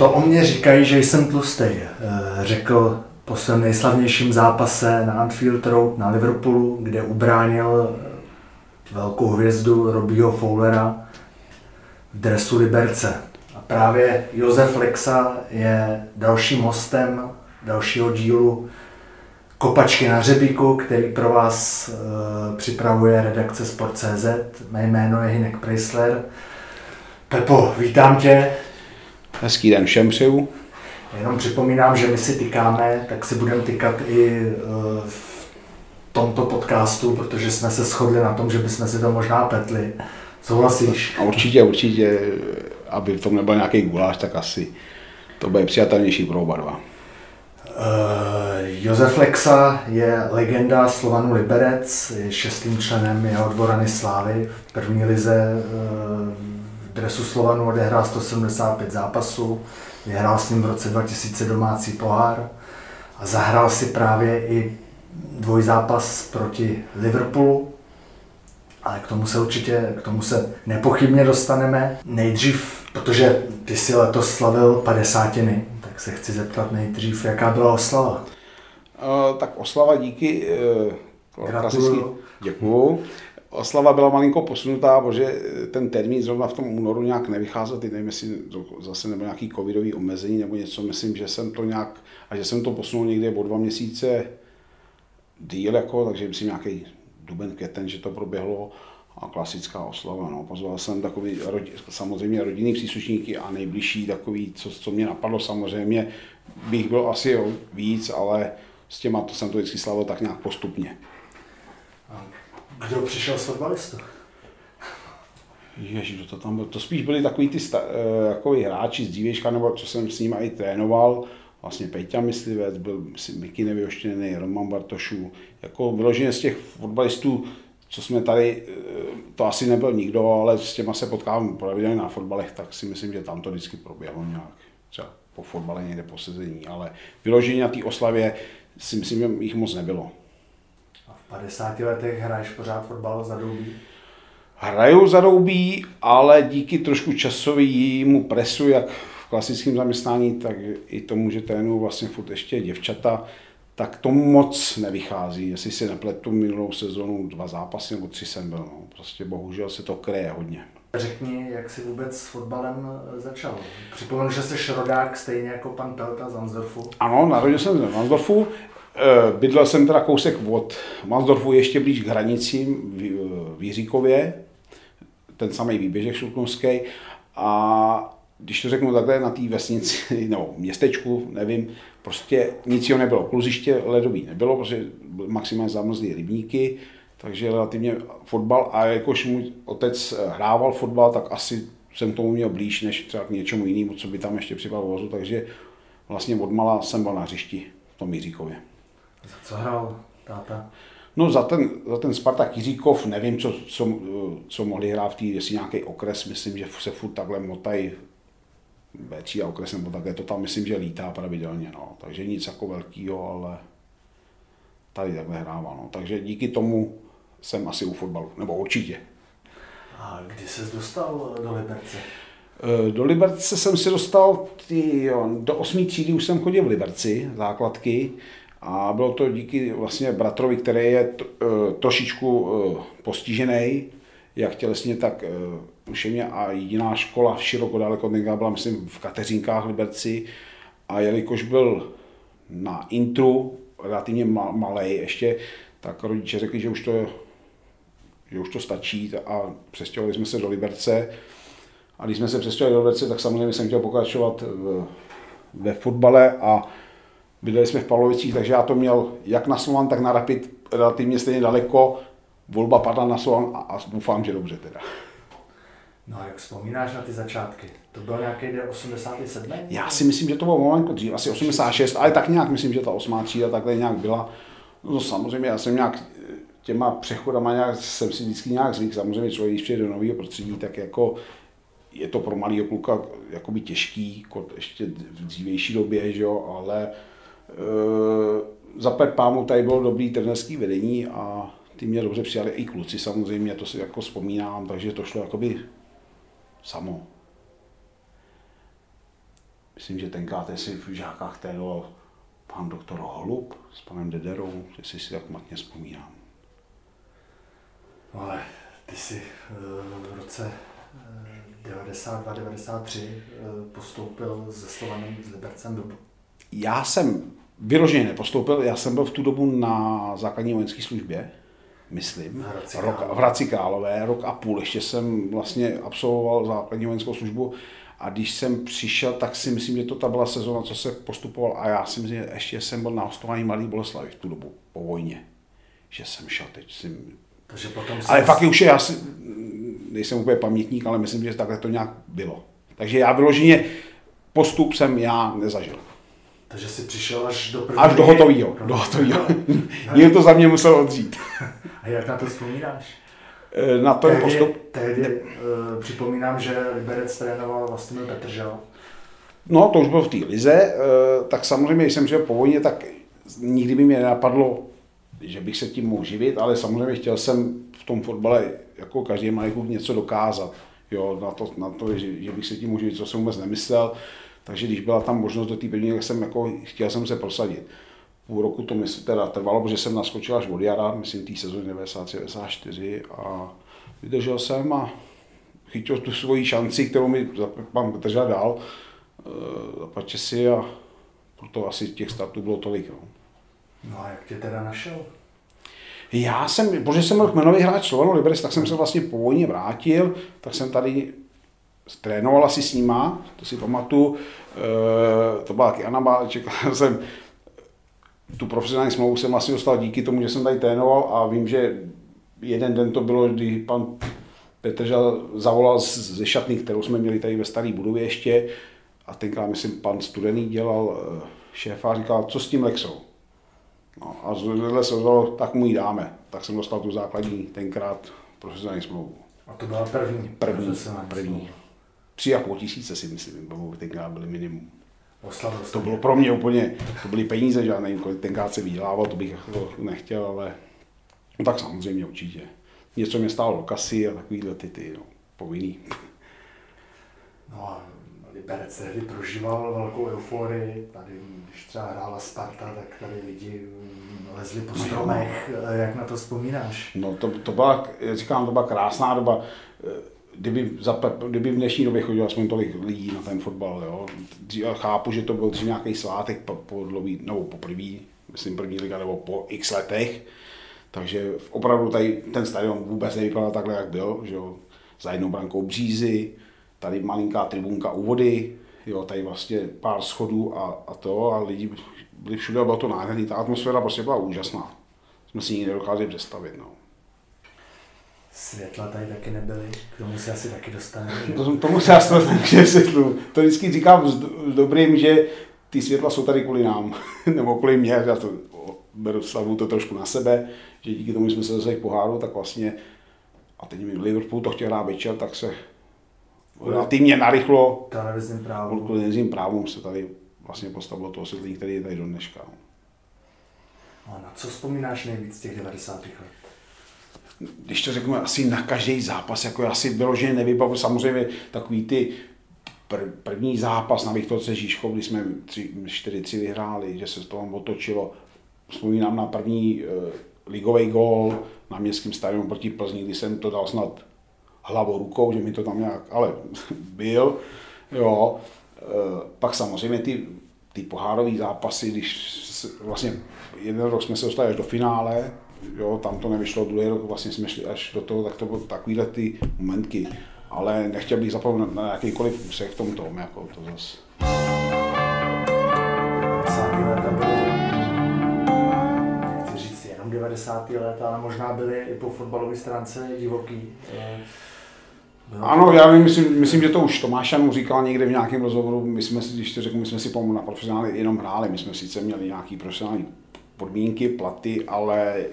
To o mě říkají, že jsem tlustý, eh, řekl po svém nejslavnějším zápase na Anfield Road na Liverpoolu, kde ubránil eh, velkou hvězdu Robího Fowlera v dresu Liberce. A právě Josef Lexa je dalším hostem dalšího dílu Kopačky na řebíku, který pro vás e, připravuje redakce Sport.cz. Mé jméno je Hinek Preisler. Pepo, vítám tě. Hezký den všem přeju. Jenom připomínám, že my si tykáme, tak si budeme tykat i e, v tomto podcastu, protože jsme se shodli na tom, že bychom si to možná petli. Souhlasíš? A určitě, určitě, aby v tom nebyl nějaký guláš, tak asi to bude přijatelnější pro oba dva. Uh, Josef Lexa je legenda Slovanu Liberec, je šestým členem jeho dvorany Slávy. V první lize uh, v dresu Slovanu odehrál 175 zápasů, vyhrál s ním v roce 2000 domácí pohár a zahrál si právě i dvojzápas proti Liverpoolu, ale k tomu se určitě, k tomu se nepochybně dostaneme. Nejdřív, protože ty si letos slavil padesátiny, tak se chci zeptat nejdřív, jaká byla oslava? Uh, tak oslava díky uh, klasicky. Děkuju. Oslava byla malinko posunutá, protože ten termín zrovna v tom únoru nějak nevycházel, teď nevím, jestli zase nebo nějaký covidový omezení nebo něco, myslím, že jsem to nějak, a že jsem to posunul někde o dva měsíce díl, jako, takže myslím nějaký duben, květen, že to proběhlo a klasická oslava. No. Pozval jsem takový, samozřejmě rodinný příslušníky a nejbližší takový, co, co mě napadlo samozřejmě, bych byl asi jo, víc, ale s těma to jsem to vždycky slavil tak nějak postupně. Kdo přišel z fotbalistů? Ježíš, to tam bylo. To spíš byli takový ty sta, jako hráči z dřívějška, nebo co jsem s ním i trénoval. Vlastně Peťa Myslivec, byl Miky Nevyhoštěný, Roman Bartošů. Jako vyloženě z těch fotbalistů, co jsme tady, to asi nebyl nikdo, ale s těma se potkávám pravidelně na fotbalech, tak si myslím, že tam to vždycky proběhlo nějak. Třeba po fotbale někde po sezení, ale vyloženě na té oslavě si myslím, že jich moc nebylo. A v 50 letech hraješ pořád fotbal za doubí? Hraju za doubí, ale díky trošku časovému presu, jak v klasickém zaměstnání, tak i tomu, že trénuju vlastně furt ještě děvčata, tak to moc nevychází. Jestli si nepletu minulou sezonu dva zápasy nebo tři jsem byl. No. Prostě bohužel se to kryje hodně. Řekni, jak jsi vůbec s fotbalem začal? Připomenu, že jsi rodák stejně jako pan Pelta z Mansdorfu. Ano, narodil jsem se v Mansdorfu. Bydlel jsem teda kousek od Mansdorfu ještě blíž k hranicím v Jiříkově, ten samý výběžek šluknovský. A když to řeknu takhle, na té vesnici, nebo městečku, nevím, prostě nic jiného nebylo. Kluziště ledový nebylo, protože maximálně zamrzlý rybníky, takže relativně fotbal. A jakož můj otec hrával fotbal, tak asi jsem tomu měl blíž, než třeba k něčemu jinému, co by tam ještě přibal vozu, takže vlastně odmala jsem byl na hřišti v tom Jiříkově. Za co hrál táta? No za ten, za ten Spartak Jiříkov nevím, co, co, co mohli hrát v té, jestli nějaký okres, myslím, že se furt takhle motají B3 a okres nebo takhle, to tam myslím, že lítá pravidelně, no. takže nic jako velkého, ale tady takhle hrává, no. takže díky tomu jsem asi u fotbalu, nebo určitě. A kdy jsi dostal do Liberce? Do Liberce jsem si dostal, ty, jo, do osmý třídy už jsem chodil v Liberci, základky, a bylo to díky vlastně bratrovi, který je trošičku postižený, jak tělesně, tak duševně. A jediná škola v široko daleko od byla, myslím, v Kateřinkách Liberci. A jelikož byl na intru relativně malý ještě, tak rodiče řekli, že už to, že už to stačí. A přestěhovali jsme se do Liberce. A když jsme se přestěhovali do Liberce, tak samozřejmě jsem chtěl pokračovat ve fotbale a bydleli jsme v Pavlovicích, takže já to měl jak na Slovan, tak na Rapid relativně stejně daleko. Volba padla na Slovan a, a doufám, že dobře teda. No a jak vzpomínáš na ty začátky? To byl nějaký 87? Já si myslím, že to bylo malinko dřív, asi 86, ale tak nějak myslím, že ta osmá třída takhle nějak byla. No samozřejmě, já jsem nějak těma přechodama nějak, jsem si vždycky nějak zvyk, samozřejmě člověk, když přijde do nového prostředí, tak jako je to pro malého kluka jakoby těžký, jako ještě v dřívější době, že jo, ale za pět pámu tady bylo dobrý trenerský vedení a ty mě dobře přijali i kluci samozřejmě, to si jako vzpomínám, takže to šlo jakoby samo. Myslím, že tenkrát si v žákách trénoval pan doktor Holub s panem Dederou, jestli si tak matně vzpomínám. No ale ty jsi eh, v roce 92-93 eh, postoupil ze Slovanem s Libercem do... Já jsem vyloženě nepostoupil, já jsem byl v tu dobu na základní vojenské službě, myslím, Hradci rok, v Hradci Králové, rok a půl, ještě jsem vlastně absolvoval základní vojenskou službu a když jsem přišel, tak si myslím, že to ta byla sezóna, co se postupoval a já si myslím, že ještě jsem byl na hostování Malý Boleslavy v tu dobu, po vojně, že jsem šel, teď si takže potom ale fakt už je, já si, nejsem úplně pamětník, ale myslím, že takhle to nějak bylo. Takže já vyloženě postup jsem já nezažil. Takže jsi přišel až do první... Až do hotovýho. Do hotovýho. Někdo to za mě musel odřít. A jak na to vzpomínáš? Eh, na ten tehdy, postup? Tehdy uh, připomínám, že Liberec trénoval vlastně Petržel. No, to už bylo v té lize, uh, tak samozřejmě, když jsem žil po vojně, tak nikdy by mě nenapadlo že bych se tím mohl živit, ale samozřejmě chtěl jsem v tom fotbale jako každý malý něco dokázat. Jo, na to, na to že, že, bych se tím mohl živit, co jsem vůbec nemyslel. Takže když byla tam možnost do té první, tak jsem jako, chtěl jsem se prosadit. Půl roku to mi teda trvalo, protože jsem naskočil až od jara, myslím té sezóny 93-94 a vydržel jsem a chytil tu svoji šanci, kterou mi pan Petrža dal, eh, zapače si a proto asi těch startů bylo tolik. No. No a jak tě teda našel? Já jsem, protože jsem byl kmenový hráč Slovanu Liberec, tak jsem se vlastně po vojně vrátil, tak jsem tady trénoval asi s nima, to si pamatuju, e, to byla taky Anna čekal jsem, tu profesionální smlouvu jsem asi dostal díky tomu, že jsem tady trénoval a vím, že jeden den to bylo, kdy pan Petr zavolal ze šatny, kterou jsme měli tady ve staré budově ještě a tenkrát, myslím, pan Studený dělal eh, šéfa a říkal, co s tím Lexou? No, a zvedle se ozvalo, tak mu ji dáme. Tak jsem dostal tu základní tenkrát profesionální smlouvu. A to byla první? První, první. Tři a půl tisíce si myslím, bylo tenkrát byly minimum. Oslavil to bylo pro mě úplně, to byly peníze žádné, kolik tenkrát se vydělával, to bych jako nechtěl, ale no tak samozřejmě určitě. Něco mě stálo do kasy a takovýhle ty, ty no, povinný. No a Liberec tehdy prožíval velkou euforii. Tady, když třeba hrála Sparta, tak tady lidi lezli po stromech. Jak na to vzpomínáš? No to, to byla, říkám, to byla krásná doba. Kdyby, za, kdyby v dnešní době chodilo aspoň tolik lidí na ten fotbal, jo. Já chápu, že to byl dřív nějaký svátek po, po dlouhý, nebo po první, myslím první liga, nebo po x letech. Takže opravdu tady ten stadion vůbec nevypadal takhle, jak byl, že jo. Za jednou brankou břízy, tady malinká tribunka u vody, jo, tady vlastně pár schodů a, a to a lidi byli všude bylo to nádherný. Ta atmosféra prostě byla úžasná. Jsme si ji nedokázali představit. No. Světla tady taky nebyly, k tomu se asi taky dostaneme. To, tomu se asi taky světlu. To vždycky říkám s dobrým, že ty světla jsou tady kvůli nám, nebo kvůli mě, já to beru slavu to trošku na sebe, že díky tomu jsme se dostali k poháru, tak vlastně, a teď mi Liverpool to chtěl hrát večer, tak se relativně narychlo televizním právům. televizním právům se tady vlastně postavilo to osvětlení, který je tady do dneška. A na co vzpomínáš nejvíc z těch 90. let? Když to řeknu, asi na každý zápas, jako já si vyloženě nevybavu, samozřejmě takový ty pr- první zápas na Viktorce Žižkov, kdy jsme 4-3 vyhráli, že se to tam otočilo. Vzpomínám na první uh, ligový gól na městském stadionu proti Plzni, kdy jsem to dal snad hlavou rukou, že mi to tam nějak, ale byl, jo. E, pak samozřejmě ty, ty pohárové zápasy, když vlastně jeden rok jsme se dostali až do finále, jo, tam to nevyšlo, druhý rok vlastně jsme šli až do toho, tak to byly takovýhle ty momentky. Ale nechtěl bych zapomenout na jakýkoliv úsek v tom tom, jako to zase. 90. let, ale možná byly i po fotbalové stránce divoký. Ano, já myslím, myslím, že to už Tomáš Janu říkal někde v nějakém rozhovoru, my jsme si, když to řeknu, my jsme si pomohli na profesionály jenom hráli, my jsme sice měli nějaký profesionální podmínky, platy, ale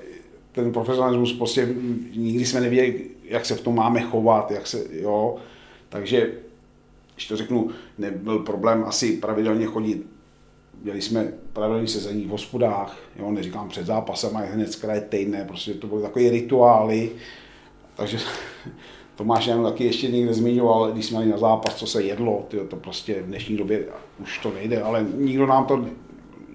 ten profesionalismus prostě nikdy jsme nevěděli, jak se v tom máme chovat, jak se, jo, takže, když to řeknu, nebyl problém asi pravidelně chodit. Měli jsme pravidelné sezení v hospodách, jo, neříkám před zápasem, ale hned z kraje týdne, prostě to byly takové rituály, takže Tomáš jenom taky ještě někde zmiňoval, když jsme měli na zápas, co se jedlo, tyjo, to prostě v dnešní době už to nejde, ale nikdo nám to,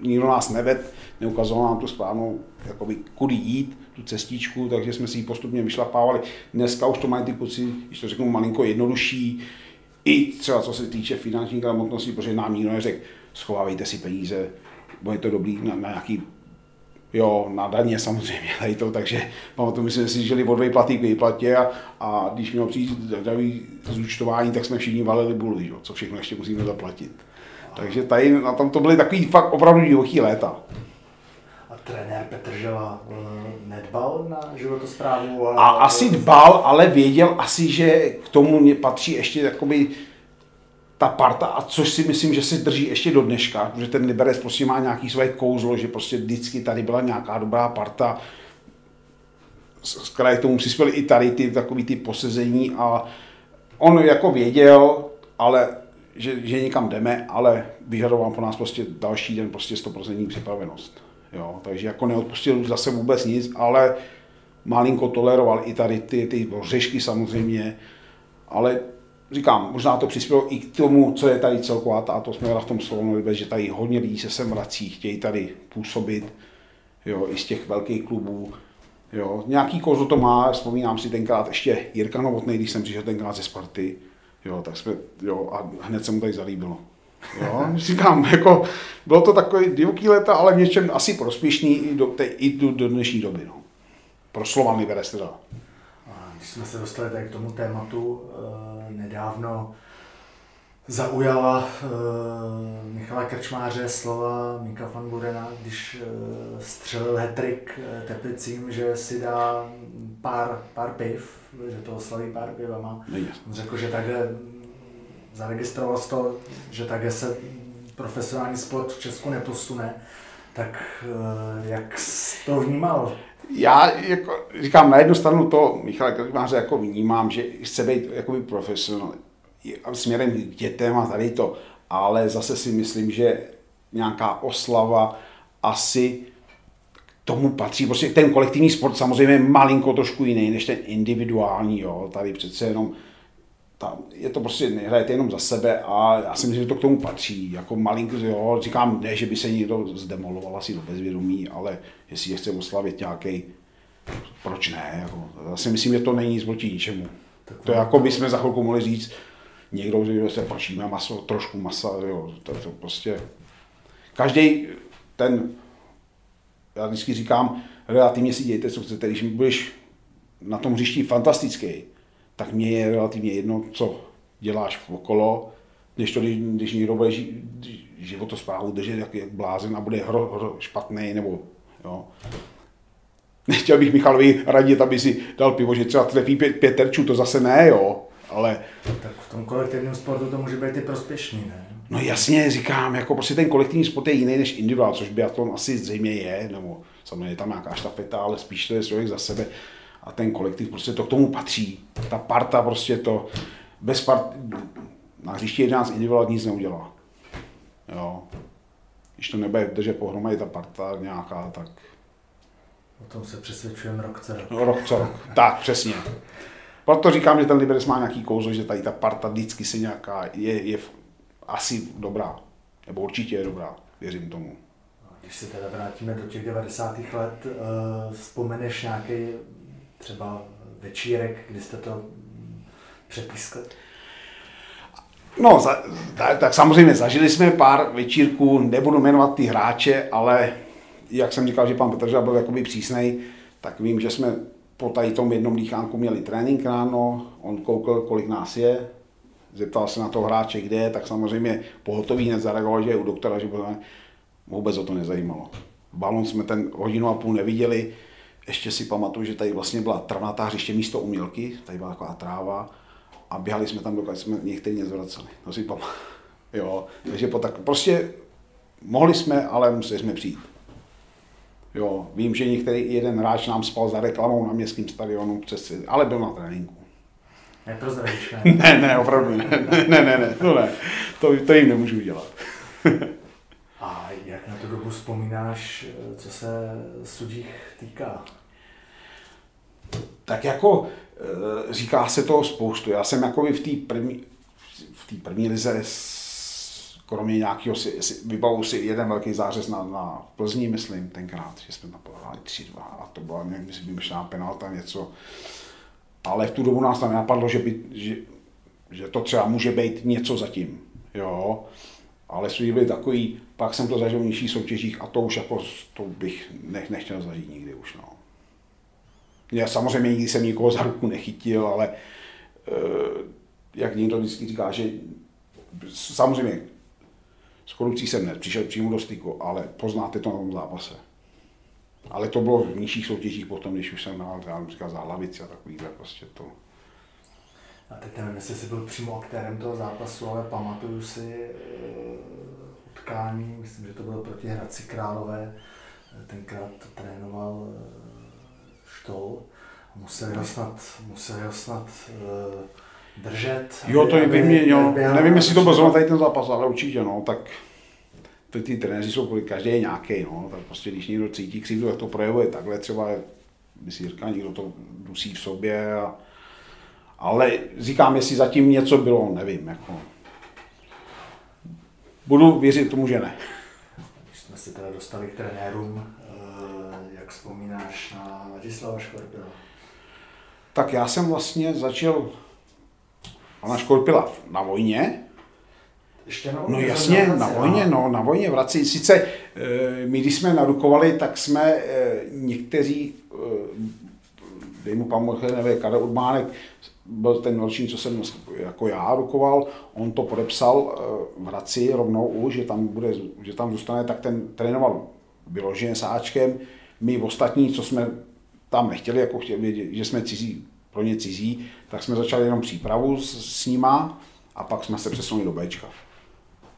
nikdo nás neved, neukazoval nám tu správnou, jakoby, kudy jít, tu cestičku, takže jsme si ji postupně vyšlapávali. Dneska už to mají ty kluci, když to řeknu malinko jednodušší, i třeba co se týče finanční gramotnosti, protože nám nikdo neřekl, schovávejte si peníze, bude to dobrý na, na nějaký Jo, na daně samozřejmě tady to, takže pamatuju, my jsme si žili od výplaty k výplatě a, a když měl přijít zdravý zúčtování, tak jsme všichni valili buly, co všechno ještě musíme zaplatit. Takže tady na tom to byly takový fakt opravdu divoký léta. A trenér Petr Žela eh, nedbal na životosprávu? A, a asi dbal, ale věděl asi, že k tomu patří ještě jakoby ta parta, a což si myslím, že se drží ještě do dneška, protože ten Liberec prostě má nějaký své kouzlo, že prostě vždycky tady byla nějaká dobrá parta, z kraje tomu přispěli i tady ty takový ty posezení a on jako věděl, ale že, že někam jdeme, ale vyžadoval po nás prostě další den prostě 100% připravenost. Jo, takže jako neodpustil zase vůbec nic, ale malinko toleroval i tady ty, ty řešky samozřejmě, ale říkám, možná to přispělo i k tomu, co je tady celková ta atmosféra v tom Slovanu že tady hodně lidí se sem vrací, chtějí tady působit, jo, i z těch velkých klubů. Jo. Nějaký kouzlo to má, vzpomínám si tenkrát ještě Jirka Novotný, když jsem přišel tenkrát ze Sparty, jo, tak jsme, jo, a hned se mu tady zalíbilo. Jo, říkám, jako, bylo to takový divoký léta, ale v něčem asi prospěšný i do, te, i do, do dnešní doby. No. Pro Slovan Liberec teda. Když jsme se dostali tady k tomu tématu, eh, nedávno zaujala eh, Michala Krčmáře slova Mika van Budena, když eh, střelil hetrik Teplicím, že si dá pár, pár piv, že to slaví pár pivama. On řekl, že takhle zaregistroval to, že takhle se profesionální sport v Česku neposune. Tak jak to vnímal? já jako, říkám na jednu stranu to Michal Krkmáře jako vnímám, že chce být jakoby profesionál směrem k dětem a tady to, ale zase si myslím, že nějaká oslava asi tomu patří. Prostě ten kolektivní sport samozřejmě je malinko trošku jiný než ten individuální. Jo. Tady přece jenom ta, je to prostě, nehrajete jenom za sebe a já si myslím, že to k tomu patří. Jako malinko, jo, říkám, ne, že by se někdo zdemoloval asi do bezvědomí, ale jestli chce oslavit nějaký, proč ne? Jako, já si myslím, že to není nic proti ničemu. Tak to, jako bychom za chvilku mohli říct, někdo, že se pačíme maso, trošku masa, jo, to, to prostě, každý ten, já vždycky říkám, relativně si dějte, co chcete, když budeš na tom hřišti fantastický, tak mě je relativně jedno, co děláš okolo, když to, když, když někdo bude životosprávu držet jak, jak blázen a bude hro, hro špatný, nebo jo. Nechtěl bych Michalovi radit, aby si dal pivo, že třeba trefí pět, pět terčů, to zase ne, jo. Ale... Tak v tom kolektivním sportu to může být i prospěšný, ne? No jasně, říkám, jako prostě ten kolektivní sport je jiný než individuál, což biatlon asi zřejmě je, nebo samozřejmě je tam nějaká štafeta, ale spíš to je člověk za sebe a ten kolektiv, prostě to k tomu patří. Ta parta prostě to, bez part, na hřišti 11 individuál nic neudělá. Jo. Když to nebude držet pohromadě ta parta nějaká, tak... O tom se přesvědčujeme rok co rok. No, rok co rok, tak přesně. Proto říkám, že ten Liberec má nějaký kouzlo, že tady ta parta vždycky se nějaká, je, je asi dobrá. Nebo určitě je dobrá, věřím tomu. Když se teda vrátíme do těch 90. let, uh, vzpomeneš nějaký třeba večírek, kdy jste to přepískli? No, za, tak, tak samozřejmě zažili jsme pár večírků, nebudu jmenovat ty hráče, ale jak jsem říkal, že pan Petrža byl jakoby přísnej, tak vím, že jsme po tady tom jednom dýchánku měli trénink ráno, on koukal, kolik nás je, zeptal se na toho hráče, kde je, tak samozřejmě pohotový hned zareagoval, že je u doktora, že vůbec o to nezajímalo. Balon jsme ten hodinu a půl neviděli, ještě si pamatuju, že tady vlastně byla travnatá hřiště místo umělky, tady byla taková tráva a běhali jsme tam, dokud jsme některý nezvraceli. To si pamatuju. Jo, takže po tak, prostě mohli jsme, ale museli jsme přijít. Jo, vím, že některý jeden hráč nám spal za reklamou na městském stadionu, přes, ale byl na tréninku. Neprozradíš, ne? ne, ne, opravdu ne. Ne, ne, ne, ne, to ne. To, to jim nemůžu udělat. A jak na tu dobu vzpomínáš, co se sudích týká? Tak jako eh, říká se toho spoustu. Já jsem jako v té první, v té první lize kromě nějakého, si, si, vybavu si jeden velký zářez na, na Plzni, myslím, tenkrát, že jsme tam podávali 3-2 a to byla, nevím, jestli vymyšlená penalta, něco. Ale v tu dobu nás tam napadlo, že, by, že, že to třeba může být něco zatím. Jo. Ale sudí byli takový, pak jsem to zažil v nižších soutěžích a to už jako, to bych nech, nechtěl zažít nikdy už. No. Já samozřejmě nikdy jsem nikoho za ruku nechytil, ale eh, jak někdo vždycky říká, že samozřejmě s korupcí jsem nepřišel přímo do styku, ale poznáte to na tom zápase. Ale to bylo v nižších soutěžích potom, když už jsem hrál, já říkal za hlavici a takovýhle prostě to. A teď nevím, jestli jsi byl přímo aktérem toho zápasu, ale pamatuju si uh, utkání, myslím, že to bylo proti Hradci Králové, tenkrát to trénoval uh, Štol. Museli ho snad, museli ho snad držet. Jo, to je vyměnil. Nevím, jestli to bylo zrovna tady ten zápas, ale určitě, no, tak ty, ty trenéři jsou každý je nějaký, no, tak prostě když někdo cítí křivdu, jak to projevuje takhle, třeba by si říká, někdo to dusí v sobě, a, ale říkám, jestli zatím něco bylo, nevím, jako. Budu věřit tomu, že ne. Když jsme se teda dostali k trenérům, eh, jak vzpomínáš na Ladislava Škorpila? Tak já jsem vlastně začal Ona škorpila na vojně. Ještě na? No jasně, na vojně, no, na vojně v Hradci. Sice eh, my, když jsme narukovali, tak jsme eh, někteří, eh, dej mu pan nevím, Karel Urbánek, byl ten ročník, co jsem jako já rukoval, on to podepsal v Hradci rovnou už, že tam, bude, že tam zůstane, tak ten trénoval vyloženě s Ačkem. My ostatní, co jsme tam nechtěli, jako chtěli že jsme cizí pro ně cizí, tak jsme začali jenom přípravu s, s nima a pak jsme se přesunuli do Bčka.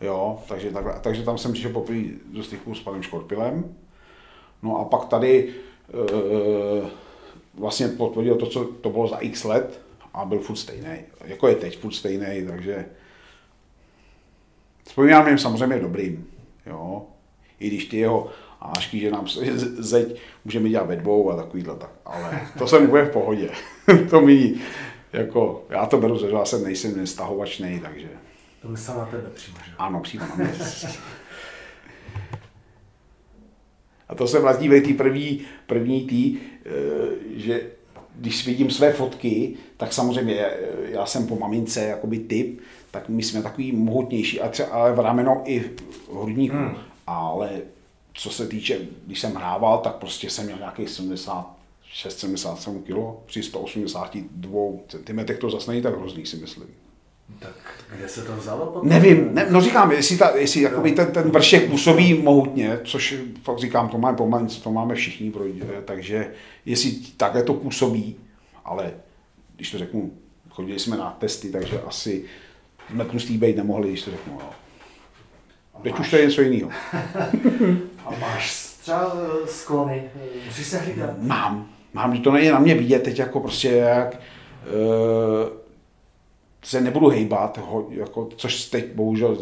Jo, takže, tak, takže tam jsem přišel poprvé do styku s panem Škorpilem. No a pak tady e, vlastně potvrdil to, co to bylo za x let a byl furt stejný. Jako je teď furt stejný, takže vzpomínám jim samozřejmě dobrým. Jo. I když ty jeho ášky, že nám zeď můžeme dělat ve dvou a takovýhle, tak, ale to se bude v pohodě. to mi, jako, já to beru, že já jsem nejsem nestahovačný, takže. To myslel na tebe přímo, že? Ano, přímo na mě. a to se vrátí ve té první, první tý, eh, že když vidím své fotky, tak samozřejmě já jsem po mamince jakoby typ, tak my jsme takový mohutnější, a třeba, ale v rameno i v hrudníku. Hmm. Ale co se týče, když jsem hrával, tak prostě jsem měl nějakých 76-77 kg při 182 cm, to zase není tak hrozný, si myslím. Tak kde se to vzalo potom? Nevím, ne, no říkám, jestli, ta, jestli jakoby ten, ten vršek působí mohutně, což fakt říkám, to máme pomalu, to máme všichni, takže jestli takhle to působí, ale když to řeknu, chodili jsme na testy, takže asi jsme tlustý být nemohli, když to řeknu. No. Teď už to je něco jiného. A máš třeba eh, sklony? Musíš se hlídat? Mám. Mám, to není na mě vidět teď jako prostě jak uh, se nebudu hejbat, ho, jako, což teď bohužel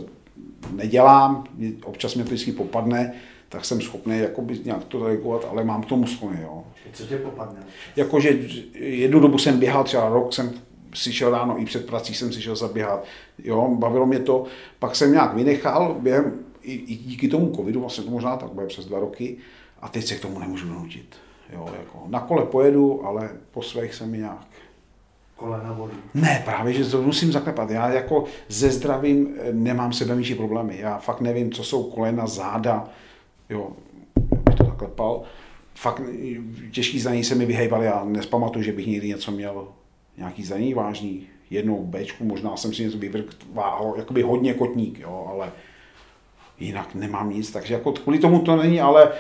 nedělám, občas mě to vždycky popadne, tak jsem schopný jakoby nějak to reagovat, ale mám k tomu sklony. Jo. Co tě popadne? Jakože jednu dobu jsem běhal, třeba rok jsem si šel ráno, i před prací jsem si šel zaběhat, jo, bavilo mě to, pak jsem nějak vynechal, během, i, i díky tomu covidu, vlastně to možná tak bude přes dva roky, a teď se k tomu nemůžu donutit. Jo, jako na kole pojedu, ale po svých se mi nějak kolena bolí. Ne, právě, že to musím zaklepat. Já jako ze zdravím eh, nemám sebemíší problémy. Já fakt nevím, co jsou kolena, záda, jo, bych to zaklepal. Fakt těžký zranění se mi vyhejbaly, já nespamatuju, že bych někdy něco měl nějaký zranění vážný, jednou Bčku, možná jsem si něco vyvrk, váho, jakoby hodně kotník, jo, ale jinak nemám nic, takže jako kvůli tomu to není, ale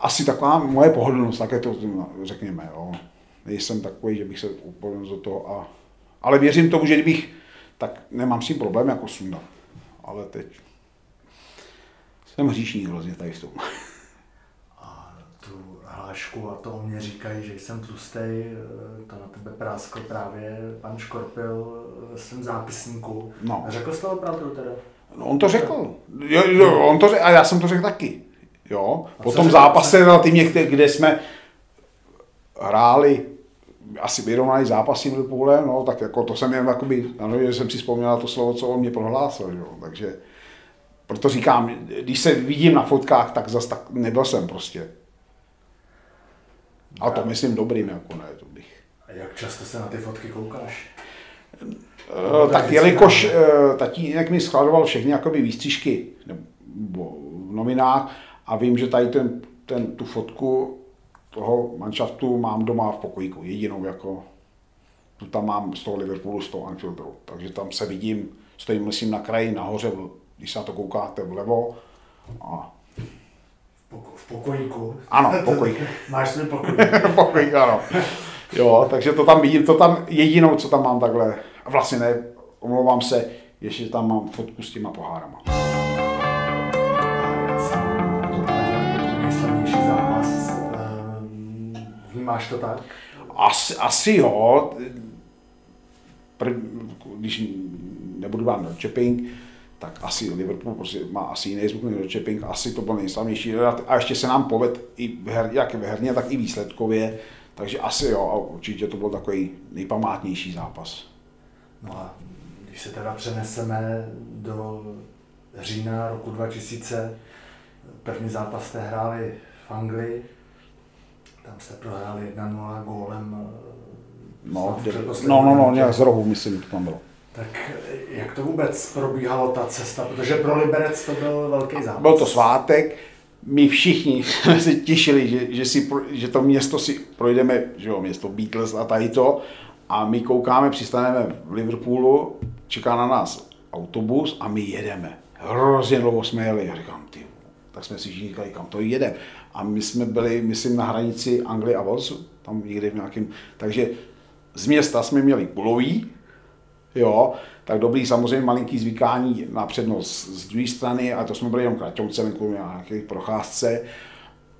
asi taková moje pohodlnost, také to řekněme, jo. Nejsem takový, že bych se upověděl do toho a Ale věřím tomu, že kdybych, tak nemám s tím problém jako sundat. Ale teď jsem hříšník hrozně tady v tom. A tu hlášku a to o mě říkají, že jsem tlustej, to na tebe práskl právě pan Škorpil ve svém zápisníku. No. A řekl jsi to opravdu teda? No, on to řekl. Jo, jo, on to řekl, a já jsem to řekl taky. Jo. A Po tom zápase relativně, kde, kde jsme hráli asi vyrovnaný zápasy půle, no, tak jako to jsem jen jakoby, ano, že jsem si vzpomněl na to slovo, co on mě prohlásil, jo, takže proto říkám, když se vidím na fotkách, tak zas tak nebyl jsem prostě. A to myslím dobrým, jako ne, to bych. A jak často se na ty fotky koukáš? Eh, tak jelikož eh, tatínek mi skladoval všechny jakoby výstřižky nebo v nominách a vím, že tady ten, ten, tu fotku toho manšaftu mám doma v pokojíku, jedinou jako, tu tam mám z toho Liverpoolu, z toho Anfieldu, takže tam se vidím, stojím myslím na kraji, nahoře, když se na to koukáte vlevo a V, poko- v pokojíku? Ano, v pokojíku. Máš svůj pokoj. pokojík, ano. Jo, takže to tam vidím, to tam jedinou, co tam mám takhle, vlastně ne, omlouvám se, ještě tam mám fotku s těma pohárama. Vnímáš to tak? Asi, asi jo. Prv, když nebudu dát no Chopping, tak asi Liverpool prostě má asi jiný zvuk než Chopping, asi to byl nejslavnější. A ještě se nám poved i her, jak herně, tak i výsledkově. Takže asi jo, a určitě to byl takový nejpamátnější zápas. No a když se teda přeneseme do října roku 2000, první zápas jste hráli v Anglii, tam jste prohráli 1-0 gólem. eh, No, kde, no, no, no, nějak z rohu, myslím, to tam bylo. Tak eh, jak to vůbec probíhalo ta cesta, protože pro Liberec to byl velký zápas. Byl to svátek, my všichni jsme se těšili, že, že, si, že to město si projdeme, že jo, město Beatles a tady to, a my koukáme, přistaneme v Liverpoolu, čeká na nás autobus a my jedeme. Hrozně dlouho jsme jeli. Já říkám, ty, tak jsme si říkali, kam to jedeme. A my jsme byli, myslím, na hranici Anglie a Walesu, tam někde v nějakém, takže z města jsme měli kulový, Jo, tak dobrý, samozřejmě malinký zvykání na přednost z druhé strany, a to jsme byli jenom kratouce venku na nějaké procházce.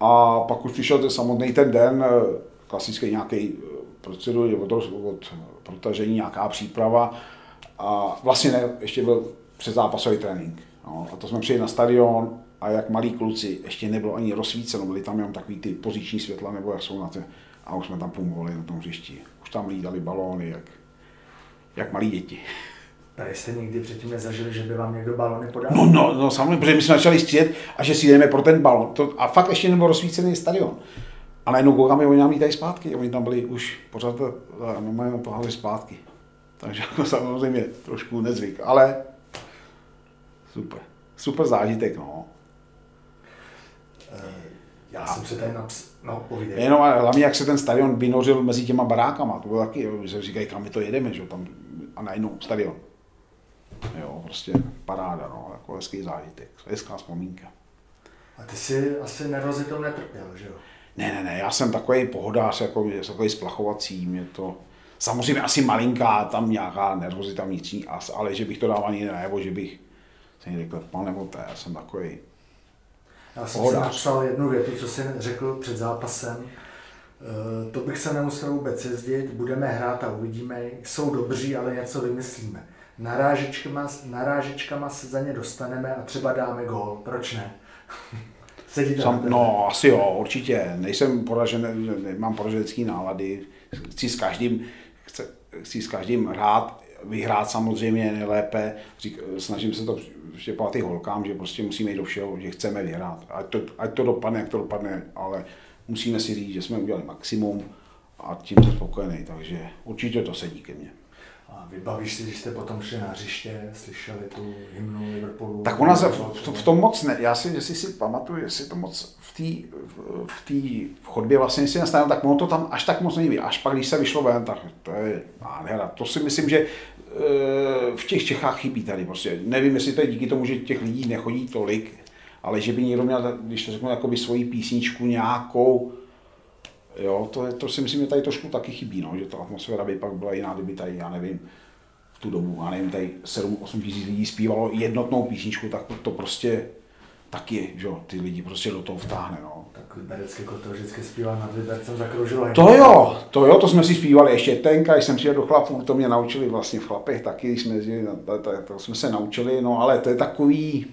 A pak už přišel ten samotný ten den, eh, klasický nějaký eh, procedur od, od protažení, nějaká příprava. A vlastně ne, ještě byl předzápasový trénink. No, a to jsme přijeli na stadion a jak malí kluci, ještě nebylo ani rozsvíceno, byly tam jenom takový ty poziční světla, nebo jak jsou na té, a už jsme tam pumovali na tom hřišti. Už tam lídali balóny, jak, jak malí děti. Tady jste nikdy předtím nezažili, že by vám někdo balony podal? No, no, no samozřejmě, protože my jsme začali střílet a že si jdeme pro ten balon. To, a fakt ještě nebyl rozsvícený stadion. A najednou koukáme, oni nám lítají zpátky. Oni tam byli už pořád a normálně pohali zpátky. Takže jako samozřejmě trošku nezvyk, ale super. Super zážitek, no. Eh, Já jsem se tady naps... No, povídej. Jenom ale hlavně, jak se ten stadion vynořil mezi těma barákama, to bylo taky, jo, že říkají, kam my to jedeme, že jo, tam, a najednou stadion. Jo, prostě paráda, no, jako hezký zážitek, hezká vzpomínka. A ty si asi nervozitou netrpěl, že jo? Ne, ne, ne, já jsem takový pohodář, jako, takový splachovací, mě to, samozřejmě asi malinká, tam nějaká nervozita vnitřní, ale že bych to dával ani najevo, že bych se někde klepal nebo to, já jsem takový, Já jsem si Pohodář. napsal jednu větu, co jsi řekl před zápasem. Eh, To bych se nemusel vůbec jezdit, budeme hrát a uvidíme. Jsou dobří, ale něco vymyslíme. Narážečkama, narážečkama se za ně dostaneme a třeba dáme gól. Proč ne? Sedí to na Sam, no, asi jo, určitě. Nejsem poražený, nemám poraženecký nálady. Chci s každým, chci, chci s každým hrát, vyhrát samozřejmě nejlépe. Řík, snažím se to vštěpovat i holkám, že prostě musíme jít do všeho, že chceme vyhrát. Ať to, ať to dopadne, jak to dopadne, ale musíme si říct, že jsme udělali maximum a tím jsem spokojený, takže určitě to sedí ke mně. A vybavíš si, když jste potom šli na hřiště, slyšeli tu hymnu Liverpoolu? Tak ona se v, v, tom moc ne, já si, jestli si pamatuju, jestli to moc v té v, v tý chodbě vlastně si nastavil, tak ono to tam až tak moc neví. Až pak, když se vyšlo ven, tak to je nádhera. To si myslím, že eh, v těch Čechách chybí tady prostě. Nevím, jestli to je díky tomu, že těch lidí nechodí tolik, ale že by někdo měl, když to řeknu, jakoby svoji písničku nějakou, Jo, to, je, to si myslím, že tady trošku taky chybí, no, že ta atmosféra by pak byla jiná, kdyby tady, já nevím, v tu dobu, já nevím, tady 7-8 tisíc lidí zpívalo jednotnou písničku, tak to prostě taky, že jo, ty lidi prostě do toho vtáhne, no. Tak liberecké kotel vždycky zpívá nad Libercem zakroužilo. To jo, to jo, to jsme si zpívali ještě tenka, když jsem přijel do chlapů, to mě naučili vlastně v chlapech taky, když jsme jezdili, to, to, to, jsme se naučili, no ale to je takový,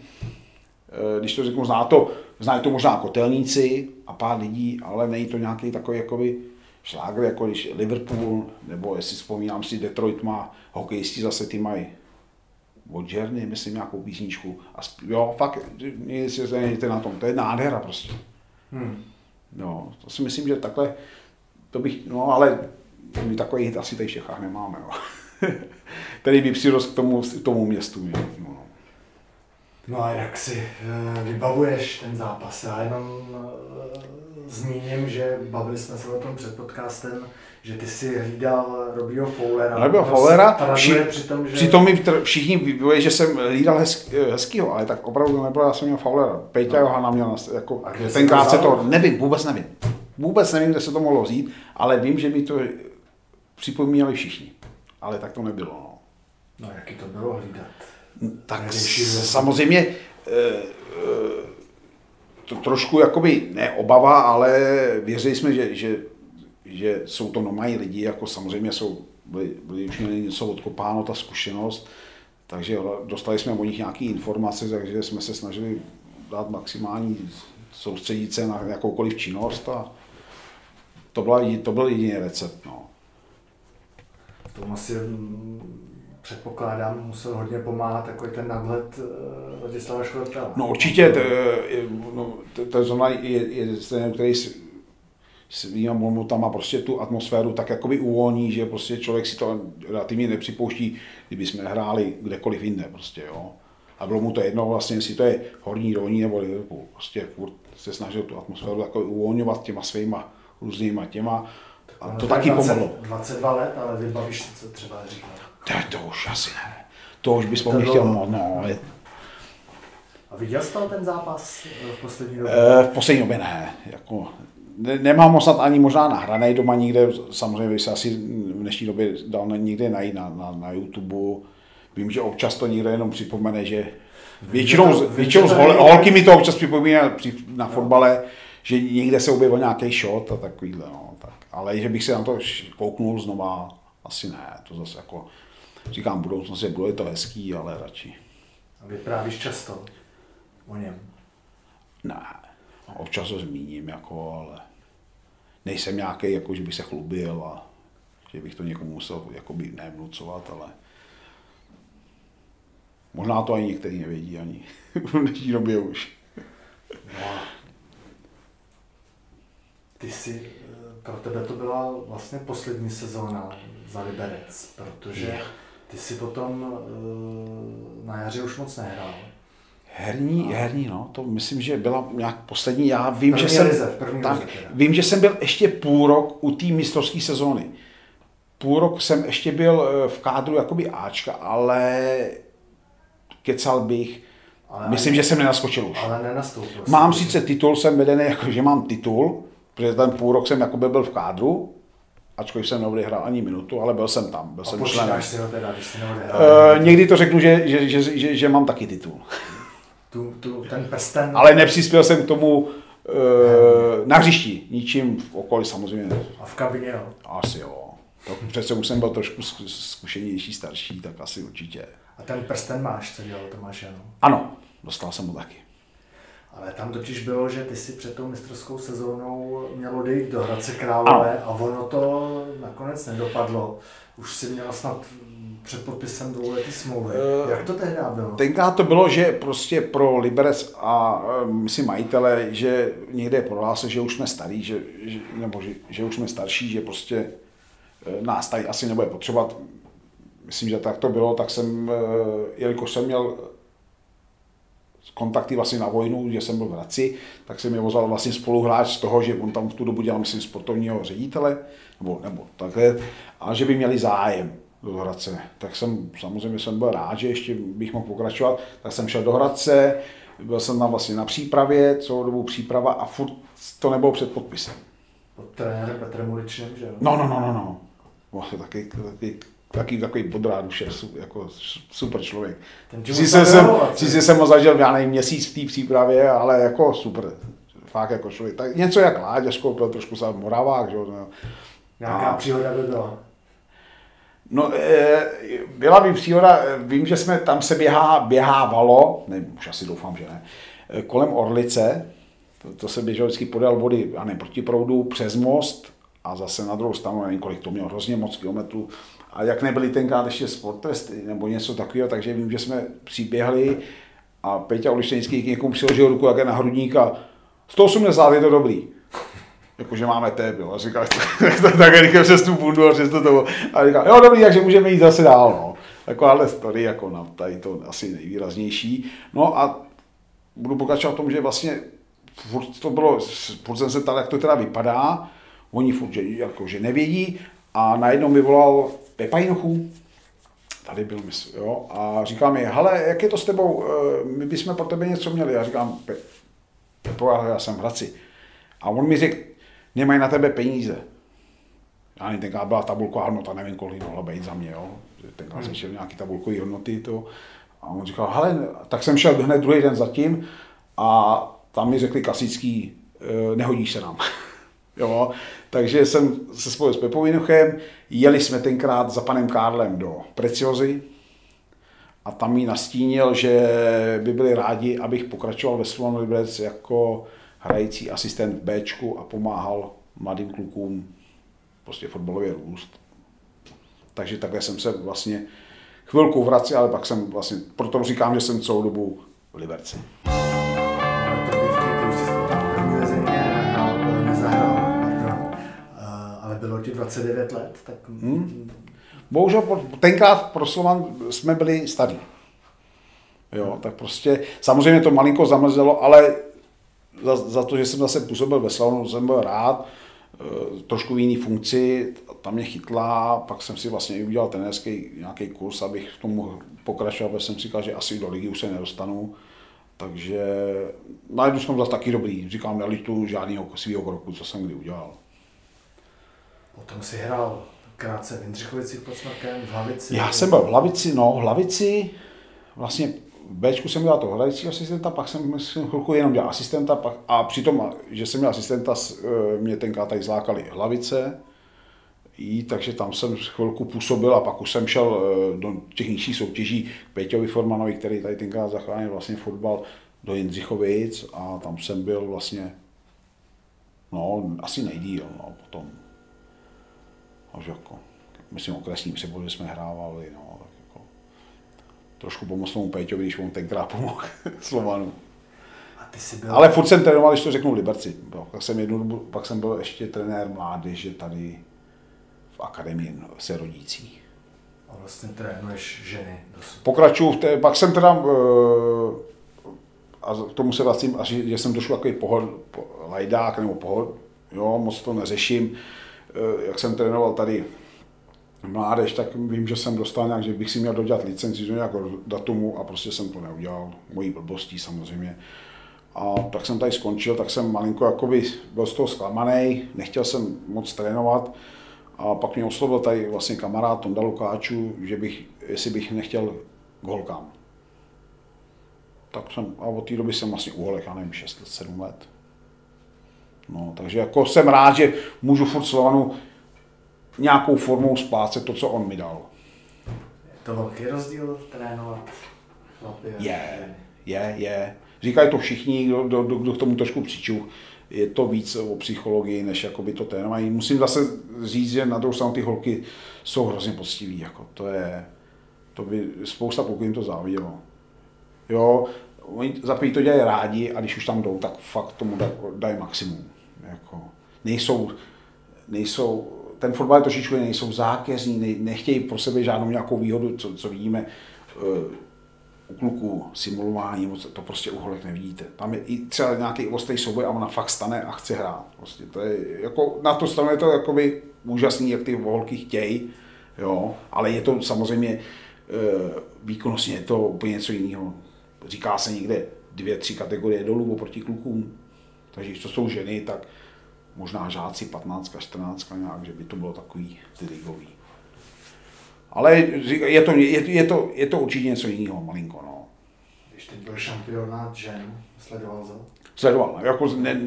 eh, když to řeknu, zná to, znají to možná kotelníci a pár lidí, ale není to nějaký takový jakoby šlágr, jako když Liverpool, nebo jestli vzpomínám si, Detroit má hokejisti zase ty mají od Journey, myslím, nějakou písničku. A sp- jo, fakt, jestli se na tom, to je nádhera prostě. Hmm. No, to si myslím, že takhle, to bych, no ale my takový hit asi tady v Čechách nemáme, jo. Který by přirost k tomu, k tomu městu. No. No a jak si uh, vybavuješ ten zápas? Já jenom uh, zmíním, že bavili jsme se o tom před podcastem, že ty si hlídal Robího Fowlera. Robího Fowlera, vši, přitom, že... přitom mi všichni vybavuje, že jsem hlídal hezk, hezkýho, ale tak opravdu nebylo, já jsem měl Fowlera. Peťa no. Johana měl, jako, tenkrát se to, nevím, vůbec nevím. Vůbec nevím, kde se to mohlo vzít, ale vím, že mi to připomínali všichni. Ale tak to nebylo. No, no jaký to bylo hlídat? Tak Nevěši, samozřejmě e, e, to trošku jakoby ne obava, ale věřili jsme, že, že že jsou to normální lidi, jako samozřejmě jsou, byli, byli už měli něco odkopáno, ta zkušenost, takže dostali jsme o nich nějaké informace, takže jsme se snažili dát maximální soustředit se na jakoukoliv činnost a to, byla, to byl jediný recept. No. V tom asi předpokládám, musel hodně pomáhat takový ten nadhled eh, Ladislava Škvrtela. No určitě, to, no, to, to znamená, je, je ten, který svýma momotama prostě tu atmosféru tak jakoby uvolní, že prostě člověk si to relativně nepřipouští, kdyby jsme hráli kdekoliv jinde prostě, jo. A bylo mu to jedno vlastně, jestli to je Horní, Dolní nebo Liverpool. Prostě furt se snažil tu atmosféru takový uvolňovat těma svýma různýma těma. A to, taky 20, pomohlo. 22 let, ale vybavíš si, co třeba říkal. To, to už asi ne. To už bys po mě chtěl, no, no. A viděl jsi ten zápas v poslední době? E, v poslední době ne. Jako, nemám ho snad ani možná nahraný doma nikde, samozřejmě by se asi v dnešní době dal někde najít na, na, na YouTube. Vím, že občas to někdo jenom připomene, že většinou, většinou z hol, holky mi to občas připomíná na fotbale, že někde se objevil nějaký shot a takovýhle, no, tak. Ale že bych se na to kouknul znova, asi ne, to zase jako, říkám, budoucnosti bude to hezký, ale radši. A vyprávíš často o něm? Ne, občas ho zmíním, jako, ale nejsem nějaký, jako, že bych se chlubil a že bych to někomu musel jakoby nevnucovat, ale možná to ani někteří nevědí ani v dnešní době už. No ty si, pro tebe to byla vlastně poslední sezóna za Liberec, protože ty si potom eh, na jaře už moc nehrál. Herní, a... herní, no, to myslím, že byla nějak poslední. Já vím, první že jsem, lize, tak, lize, vím, že jsem byl ještě půl rok u té mistrovské sezóny. Půl rok jsem ještě byl eh, v kádru jakoby Ačka, ale kecal bych, ale myslím, ani, že jsem nenaskočil už. Ale nenastoupil. Mám sice titul, jsem vedený jako, že mám titul, protože ten půl rok jsem jakoby byl v kádru, ačkoliv jsem neodehrál ani minutu, ale byl jsem tam. Byl a jsem členem. si ho teda, když jsi uh, někdy to řeknu, že, že, že, že, že mám taky titul tu, tu, ten prsten. Ale nepřispěl jsem k tomu e, na hřišti, ničím v okolí samozřejmě. A v kabině jo? Asi jo. To přece už jsem byl trošku zkušenější, starší, tak asi určitě. A ten prsten máš, co dělal Tomáš Janu? Ano, dostal jsem ho taky. Ale tam totiž bylo, že ty si před tou mistrovskou sezónou měl odejít do Hradce Králové a ono to nakonec nedopadlo. Už si měl snad před podpisem dvouletý smlouvy. Uh, Jak to tehdy bylo? Tenkrát to bylo, že prostě pro Liberec a myslím majitele, že někde prohlásil, že už jsme starý, že, že, nebo že, že už jsme starší, že prostě e, nás tady asi nebude potřebovat. Myslím, že tak to bylo, tak jsem, jelikož jsem měl kontakty vlastně na vojnu, že jsem byl v Hradci, tak jsem je vozal vlastně spoluhráč z toho, že on tam v tu dobu dělal, myslím, sportovního ředitele, nebo, nebo takhle, a že by měli zájem do Hradce. Tak jsem samozřejmě jsem byl rád, že ještě bych mohl pokračovat, tak jsem šel do Hradce, byl jsem tam vlastně na přípravě, celou dobu příprava a furt to nebylo před podpisem. Pod trenérem Petrem Uličem, že jo? No, no, no, no, no. Vlastně taky, taky, taky takový podrá duše, jako super člověk. Sice jsem, sice jsem ho zažil, já nevím, měsíc v té přípravě, ale jako super. Fakt jako člověk. Tak něco jak Láďa Škoupil, trošku sám Moravák, že jo. Nějaká a... příhoda by byla? No, e, byla by příhoda, vím, že jsme tam se běhá, běhávalo, ne, už asi doufám, že ne, e, kolem Orlice, to, to se běželo vždycky podél vody, a ne proti proudu, přes most a zase na druhou stranu, nevím kolik to mělo, hrozně moc kilometrů. A jak nebyly tenkrát ještě sporttresty nebo něco takového, takže vím, že jsme přiběhli a Peťa Olištěnický k někomu přiložil ruku jak je na hrudníka. 180 je to dobrý jakože máme tép, jo. A říká, tak rychle přes tu bundu a přes to toho. A říká, jo, dobrý, takže můžeme jít zase dál, no. Takováhle story, jako na tady to asi nejvýraznější. No a budu pokračovat v tom, že vlastně furt to bylo, furt jsem se ptal, jak to teda vypadá. Oni furt, že, jako, že nevědí. A najednou mi volal Pepa Jinochu, tady byl mysl, jo, a říká mi, hele, jak je to s tebou, eh, my bychom pro tebe něco měli. Já říkám, Pepo, já jsem v Hradci. A on mi řekl, nemají na tebe peníze. Já nevím, tenkrát byla tabulková hodnota, nevím, kolik mohla být za mě, jo. Tenkrát hmm. jsem šel nějaký tabulkový hodnoty, to. A on říkal, hele, tak jsem šel hned druhý den zatím a tam mi řekli klasický, e, nehodíš se nám. jo, takže jsem se spojil s Pepou Jinochem, jeli jsme tenkrát za panem Karlem do Preciozy a tam mi nastínil, že by byli rádi, abych pokračoval ve Slovan Liberec jako hrající asistent v Bčku a pomáhal mladým klukům prostě fotbalově růst. Takže takhle jsem se vlastně chvilku vracel, ale pak jsem vlastně, proto říkám, že jsem celou dobu v Liberci. Ti 29 let, tak... Hmm. Bohužel tenkrát pro Slovan jsme byli starí. Jo, tak prostě samozřejmě to malinko zamrzelo, ale za, za to, že jsem zase působil ve Slavnu, jsem byl rád, e, trošku v jiný funkci, tam mě chytla, pak jsem si vlastně i udělal trenérský nějaký kurz, abych k tomu pokračoval, protože jsem si říkal, že asi do ligy už se nedostanu. Takže na jednu jsem zase taky dobrý, říkám, nelitu žádného svého kroku, co jsem kdy udělal. Potom si hrál krátce v Jindřichovicích pod Smrkem, v Hlavici. Já jsem byl v Hlavici, no, v Hlavici, vlastně v Bčku jsem dělal toho hrající asistenta, pak jsem, myslím, chvilku jenom dělal asistenta pak, a přitom, že jsem měl asistenta, e, mě tenkrát tady zlákali hlavice, jí, takže tam jsem chvilku působil a pak už jsem šel e, do těch nižších soutěží k Peťovi Formanovi, který tady tenkrát zachránil vlastně fotbal do Jindřichovic a tam jsem byl vlastně, no, asi nejdíl, no, potom. Až jako, myslím, okresní přebody jsme hrávali, no, trošku pomoct tomu Péťovi, když on tenkrát pomohl Slovanu. A ty jsi byl... Ale furt jsem trénoval, když to řeknu v Liberci. Pak jsem, jednu, pak jsem byl ještě trenér mládeže tady v akademii se rodící. A vlastně trénuješ ženy dosud. Pokračuju, v té, pak jsem teda, uh, a k tomu se vracím, až, že jsem došel takový pohod, po, lajdák nebo pohod, jo, moc to neřeším, jak jsem trénoval tady mládež, tak vím, že jsem dostal nějak, že bych si měl dodělat licenci do nějakého datumu a prostě jsem to neudělal, mojí blbostí samozřejmě. A tak jsem tady skončil, tak jsem malinko jakoby byl z toho zklamaný, nechtěl jsem moc trénovat. A pak mě oslovil tady vlastně kamarád Tonda Lukáčů, že bych, jestli bych nechtěl k holkám. Tak jsem, a od té doby jsem vlastně u holek, já nevím, 6 let, 7 let. No, takže jako jsem rád, že můžu furt Slovanu nějakou formou splácet to, co on mi dal. Je to velký rozdíl trénovat Je, je, je. Říkají to všichni, kdo, kdo, kdo k tomu trošku přičuch. Je to víc o psychologii, než jakoby to trénování. Musím zase říct, že na druhou stranu ty holky jsou hrozně poctiví. Jako to je, to by spousta pokud jim to závidělo. Jo, oni za to dělají rádi a když už tam jdou, tak fakt tomu dají maximum. Jako, nejsou, nejsou ten fotbal je trošičku nejsou zákeřní, ne, nechtějí pro sebe žádnou nějakou výhodu, co, co vidíme uh, u kluků simulování, to prostě u holek nevidíte. Tam je i třeba nějaký ostrý souboj a ona fakt stane a chce hrát. Prostě to je, jako, na to stranu je to jakoby úžasný, jak ty holky chtějí, jo, ale je to samozřejmě uh, výkonnostně je to úplně něco jiného. Říká se někde dvě, tři kategorie dolů oproti klukům. Takže když to jsou ženy, tak možná žáci 15, 14 nějak, že by to bylo takový ty ligový. Ale je to, je, je, to, je to určitě něco jiného, malinko, no. Když teď byl šampionát žen, sledoval to? Sledoval, jako ne,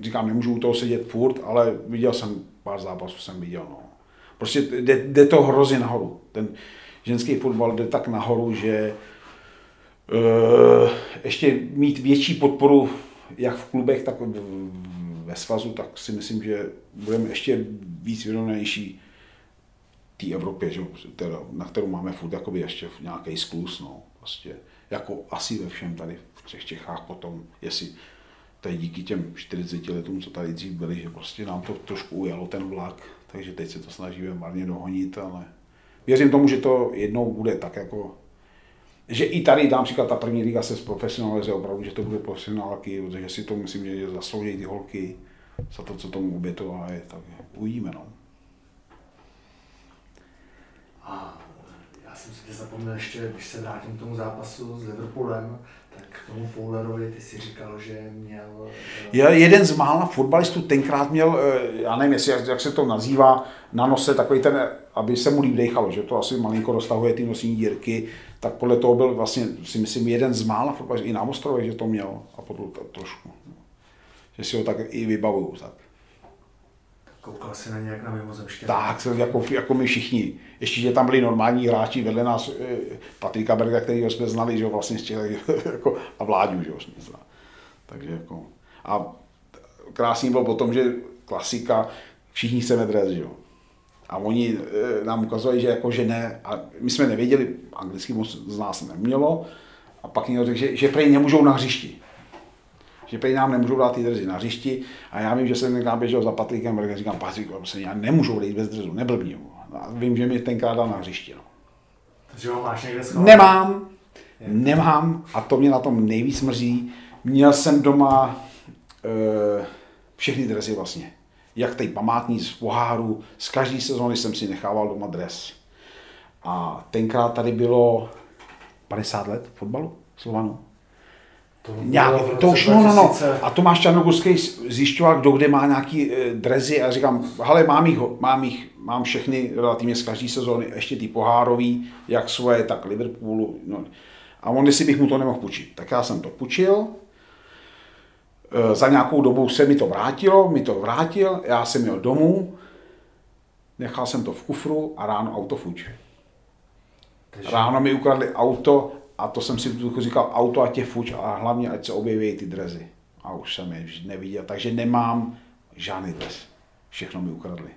říkám, nemůžu u toho sedět furt, ale viděl jsem pár zápasů, jsem viděl, no. Prostě jde, jde to hrozně nahoru. Ten ženský fotbal jde tak nahoru, že uh, ještě mít větší podporu jak v klubech, tak ve svazu, tak si myslím, že budeme ještě víc vyrovnanější té Evropě, že, teda, na kterou máme furt ještě nějaký sklus, no, prostě, jako asi ve všem tady v těch Čechách potom, jestli je díky těm 40 letům, co tady dřív byli, že prostě nám to trošku ujalo ten vlak, takže teď se to snažíme marně dohonit, ale věřím tomu, že to jednou bude tak jako že i tady, dám příklad, ta první liga se zprofesionalizuje opravdu, že to bude profesionálky, protože si to myslím, že zaslouží ty holky za to, co tomu obětová tak uvidíme. No. A já jsem si zapomněl ještě, když se vrátím k tomu zápasu s Liverpoolem, tomu Fowlerovi ty si říkal, že měl... Eh, je jeden z mála fotbalistů tenkrát měl, eh, já nevím, jestli, jak, se to nazývá, na nose takový ten, aby se mu líp dechalo, že to asi malinko roztahuje ty nosní dírky, tak podle toho byl vlastně, si myslím, jeden z mála fotbalistů, i na ostrově, že to měl a podle to trošku. Že si ho tak i vybavuju. Tak. Koukal jsi na nějak na mimozemště? Tak, jako, jako my všichni. Ještě, že tam byli normální hráči vedle nás, eh, Patrika Berga, který jsme znali, že vlastně těch, jako, a Vláďu, že jsme znali. Takže jako, a krásný bylo potom, že klasika, všichni chceme dres, že jo. A oni eh, nám ukazovali, že jako, že ne, a my jsme nevěděli, anglicky moc z nás nemělo, a pak někdo řekl, že, že prej nemůžou na hřišti že prý nám nemůžou dát ty drzy na hřišti a já vím, že jsem tenkrát běžel za Patrikem a říkám, Patrik, se já nemůžu odejít bez drzu, neblbni. A vím, že mi tenkrát dal na hřišti. No. Takže ho máš někde schovat? Nemám, je. nemám a to mě na tom nejvíc mrzí. Měl jsem doma e, všechny dresy vlastně. Jak teď památní z poháru, z každé sezóny jsem si nechával doma dres. A tenkrát tady bylo 50 let fotbalu Slovanu. To, nějak, to už, no, no, no. A Tomáš Čarnogorský zjišťoval, kdo kde má nějaký e, drezy a říkám, hele, mám jich, mám jich, mám všechny relativně z každé sezóny, ještě ty pohárový, jak svoje, tak Liverpoolu. No. A on, jestli bych mu to nemohl půjčit. Tak já jsem to půjčil, e, za nějakou dobu se mi to vrátilo, mi to vrátil, já jsem měl domů, nechal jsem to v kufru a ráno auto fuč. Ráno mi ukradli auto a to jsem si v duchu říkal, auto ať je fuč a hlavně ať se objeví ty drezy. A už jsem je neviděl, takže nemám žádný dres. Všechno mi ukradli.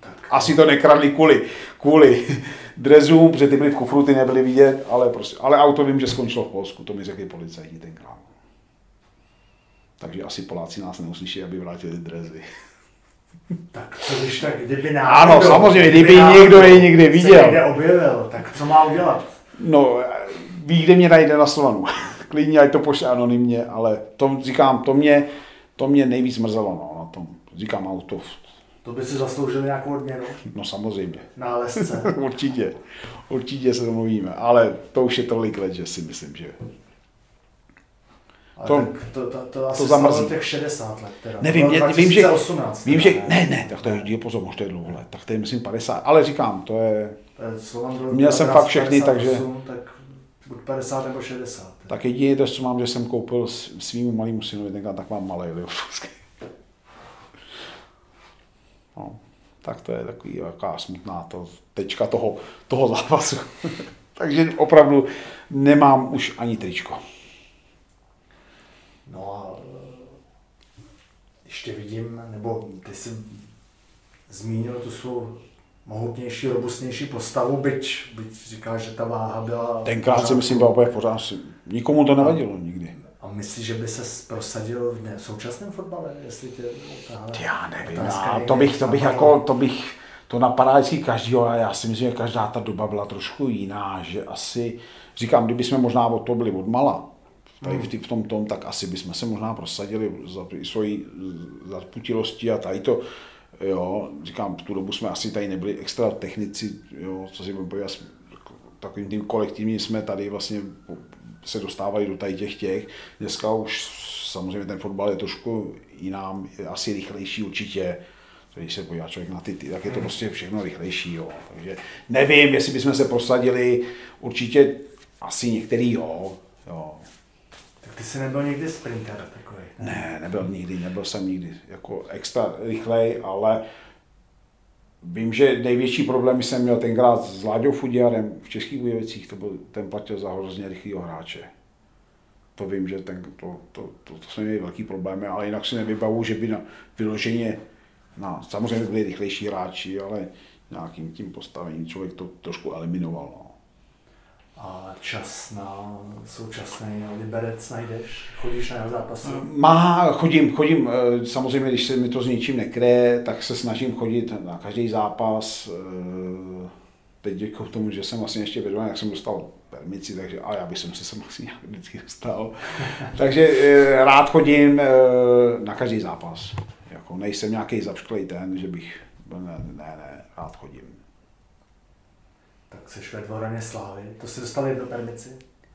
Tak. Asi to nekradli kvůli, kvůli drezům, protože ty byly v kufru, ty nebyly vidět, ale, prostě, ale auto vím, že skončilo v Polsku, to mi řekli policajti tenkrát. Takže asi Poláci nás neuslyší, aby vrátili drezy. Tak co když tak, kdyby náhodou... Ano, samozřejmě, kdyby, kdyby někdo je někdy viděl. Se někde objevil, tak co má udělat? No, ví, kde mě najde na Slovanu. Klidně, ať to pošle anonymně, ale to říkám, to mě, to mě nejvíc mrzelo no, na tom. Říkám auto. To by si zasloužil nějakou odměnu? No samozřejmě. Nálezce. určitě. Určitě se domluvíme, ale to už je tolik let, že si myslím, že ale to, to, to, to, asi to zamrzí. těch 60 let. Teda. Nevím, mě, vím, že, vím, že, ne, ne, tak to je, pozor, možná je dlouho let, tak to je myslím 50, ale říkám, to je, to je měl jsem fakt všechny, 58, takže, tak buď 50 nebo 60. Tak jediný to, co mám, že jsem koupil svým malým synovi, tenkrát tak mám malý Liverpoolský. No, tak to je takový jaká smutná to, tečka toho, toho zápasu. Takže opravdu nemám už ani tričko. No a ještě vidím, nebo ty jsi zmínil tu svou mohutnější, robustnější postavu, byť, byť říká, že ta váha byla... Tenkrát si myslím, byla úplně pořád. Nikomu to nevadilo nikdy. A myslíš, že by se prosadil v, ne, v současném fotbale, jestli tě tahle Já nevím, já, to bych, to bych jako, to bych, to napadá vždycky každýho a já si myslím, že každá ta doba byla trošku jiná, že asi, říkám, kdyby jsme možná od toho byli od mala, tady v, v tom tom, tak asi bychom se možná prosadili za svoji zaputilosti a tady to, jo, říkám, v tu dobu jsme asi tady nebyli extra technici, jo, co si budeme povědět, takovým tím kolektivním jsme tady vlastně se dostávali do tady těch těch. Dneska už samozřejmě ten fotbal je trošku jinám, je asi rychlejší určitě. Když se podívá člověk na ty, ty, tak je to prostě všechno rychlejší. Jo. Takže nevím, jestli bychom se prosadili, určitě asi některý jo. jo. Ty jsi nebyl někdy sprinter takový? Ne? ne, nebyl nikdy, nebyl jsem nikdy jako extra rychlej, ale Vím, že největší problém jsem měl tenkrát s Láďou Fudiarem v Českých Budějovicích, to byl, ten platil za hrozně rychlého hráče. To vím, že ten, to, to, to, to jsme měli velký problémy, ale jinak si nevybavu, že by na vyloženě, na, samozřejmě byli rychlejší hráči, ale nějakým tím postavením člověk to trošku eliminoval. No. A čas na současný Liberec najdeš? Chodíš na jeho zápasy? Má, chodím, chodím. Eh, samozřejmě, když se mi to s ničím nekryje, tak se snažím chodit na každý zápas. Eh, teď k tomu, že jsem vlastně ještě vedl, jak jsem dostal permici, takže a já bych se sem asi nějak vždycky dostal. takže eh, rád chodím na každý zápas. Jako nejsem nějaký zapšklej ten, že bych, ne, ne, ne, rád chodím tak jsi ve dvoraně Slávy. To jsi dostal jednu permici?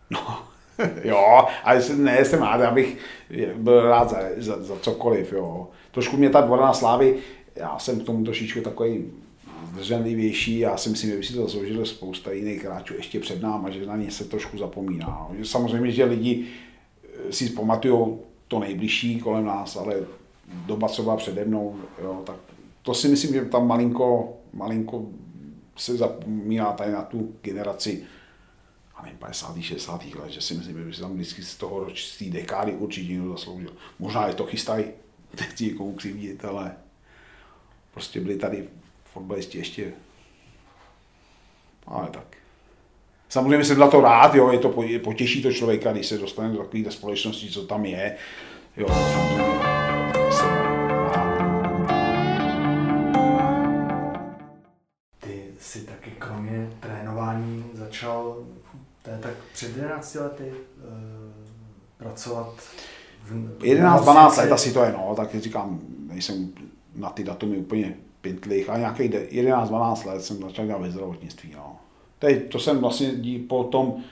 No, jo, ale ne, jsem rád, abych byl rád za, za, za cokoliv, jo. Trošku mě ta dvorana Slávy, já jsem k tomu trošičku takový zdrženlivější, já si myslím, že by si to zasloužilo spousta jiných hráčů ještě před náma, že na ně se trošku zapomíná. Samozřejmě, že lidi eh, si pamatují to nejbližší kolem nás, ale doba, co byla přede mnou, jo, tak to si myslím, že tam malinko, malinko se zapomíná tady na tu generaci a nevím, 50. 60. let, že si myslím, že si tam vždycky z toho z té dekády určitě někdo zasloužil. Možná je to chystají, nechci někomu křivdit, ale prostě byli tady fotbalisti ještě, ale tak. Samozřejmě jsem za to rád, jo, je to, potěší to člověka, když se dostane do takové společnosti, co tam je. Jo, samozřejmě kromě trénování začal to je tak před 11 lety e, pracovat v 11-12 let asi to je, no, tak říkám, nejsem na ty datumy úplně pintlich, ale nějaký 11-12 let jsem začal dělat ve zdravotnictví, no. Teď, to jsem vlastně po tom,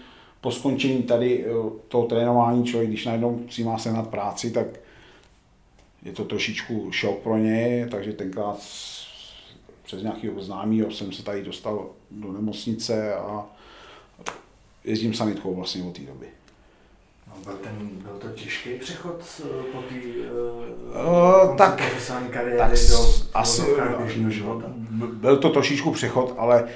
po skončení tady eh, toho trénování, člověk, když najednou si má se nad práci, tak je to trošičku šok pro ně, takže tenkrát přes nějakého známého jsem se tady dostal do nemocnice a jezdím sanitkou vlastně od té doby. No, byl, ten, byl to těžký přechod eh, po té uh, tak, profesionální kariéry tak do, asi, běžného života? Byl to trošičku přechod, ale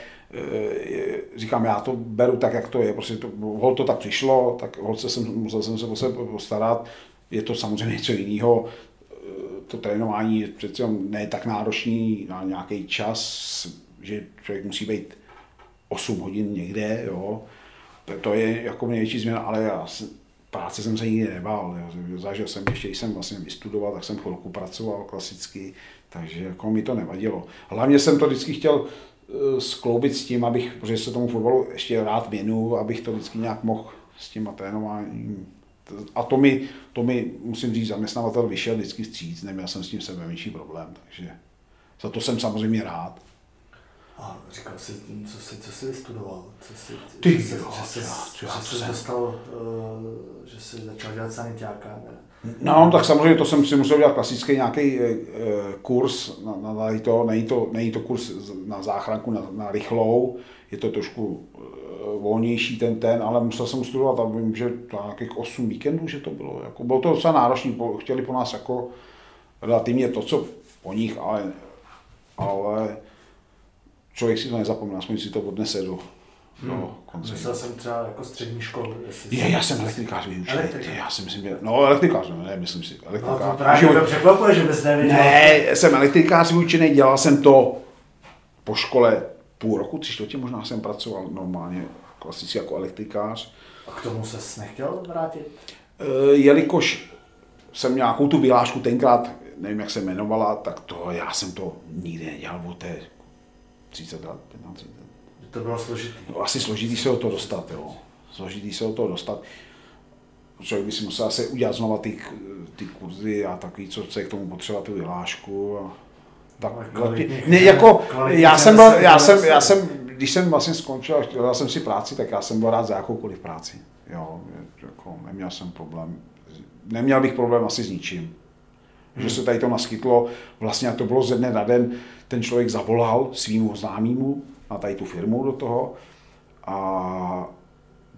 říkám, já to beru tak, jak to je. Prostě to, hol to tak přišlo, tak hol se jsem, musel jsem se o sebe postarat. Je to samozřejmě něco jiného to trénování je přece ne tak náročný na nějaký čas, že člověk musí být 8 hodin někde, jo. To, je jako největší změna, ale já práce jsem se nikdy nebál. Jo. Zažil jsem ještě, když jsem vlastně vystudoval, tak jsem chvilku pracoval klasicky, takže jako mi to nevadilo. Hlavně jsem to vždycky chtěl eh, skloubit s tím, abych, protože se tomu fotbalu ještě rád věnu, abych to vždycky nějak mohl s tím trénováním a to mi, to mi, musím říct, zaměstnavatel vyšel vždycky vstříc, neměl jsem s tím sebe menší problém, takže za to jsem samozřejmě rád. A říkal jsi, co jsi, co jsi vystudoval? Co jsi, Ty, že, jo, že, jsi, já, že, já, jsi dostal, uh, že jsi začal dělat sanitáka? No, tak samozřejmě to jsem si musel dělat klasický nějaký uh, kurz na, na, na to, není to, není to kurz na záchranku, na, na rychlou, je to trošku volnější ten ten, ale musel jsem studovat a vím, že to nějakých 8 víkendů, že to bylo. Jako, bylo to docela náročné, chtěli po nás jako relativně to, co po nich, ale, ale člověk si to nezapomíná, aspoň si to odnese do, Hmm. konce. Myslel jsem třeba jako střední školu. Je, já jsem elektrikář vyučený. Já si myslím, že, no elektrikář, no, ne, myslím si. Elektrikář. No, to právě to překvapuje, že bys nevěděl. Ne, jsem elektrikář vyučený, dělal jsem to po škole půl roku, tři čtvrtě možná jsem pracoval normálně klasicky jako elektrikář. A k tomu se nechtěl vrátit? E, jelikož jsem nějakou tu vyhlášku tenkrát, nevím, jak se jmenovala, tak to já jsem to nikdy nedělal od té 30 let, 15 let. To bylo složitý. No, asi složitý se o to dostat, jo. Složitý se o to dostat. Člověk by si musel asi udělat znova ty, ty kurzy a takový, co se k tomu potřeba tu vyhlášku. A ne, jako, já jsem, byl, já, jsem, já jsem, když jsem vlastně skončil a chtěl jsem si práci, tak já jsem byl rád za jakoukoliv práci. Jo, jako, neměl jsem problém neměl bych problém asi s ničím. Hmm. Že se tady to naskytlo, vlastně a to bylo ze dne na den, ten člověk zavolal svýmu známému na tady tu firmu do toho a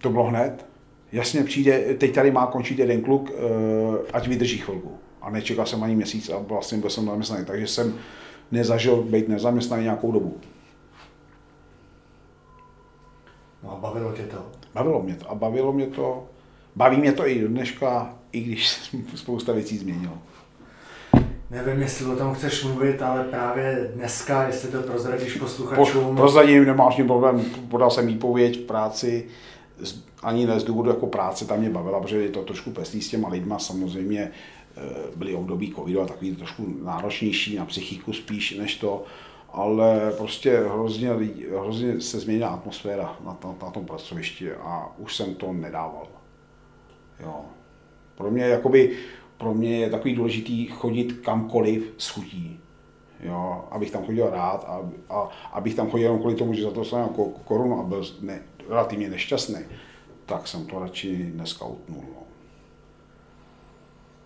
to bylo hned. Jasně přijde, teď tady má končit jeden kluk, eh, ať vydrží chvilku. A nečekal jsem ani měsíc a vlastně byl jsem zaměstnaný, takže jsem nezažil být nezaměstnaný nějakou dobu. No a bavilo tě to? Bavilo mě to a bavilo mě to, baví mě to i do dneška, i když spousta věcí změnil. Nevím, jestli o tom chceš mluvit, ale právě dneska, jestli to prozradíš posluchačům. Po, prozradím, nemáš mi problém, podal jsem výpověď v práci, ani ne z důvodu jako práce, tam mě bavila, protože je to trošku peslý s těma lidma, samozřejmě byly období covidu a takový trošku náročnější na psychiku spíš než to, ale prostě hrozně, hrozně se změnila atmosféra na, na, na tom pracovišti a už jsem to nedával. Jo. Pro mě, jakoby, pro mě je takový důležitý chodit kamkoliv s chutí. Jo, abych tam chodil rád a, a abych tam chodil jenom kvůli tomu, že za to jsem jako korunu a byl ne, relativně nešťastný, tak jsem to radši dneska utnul. No.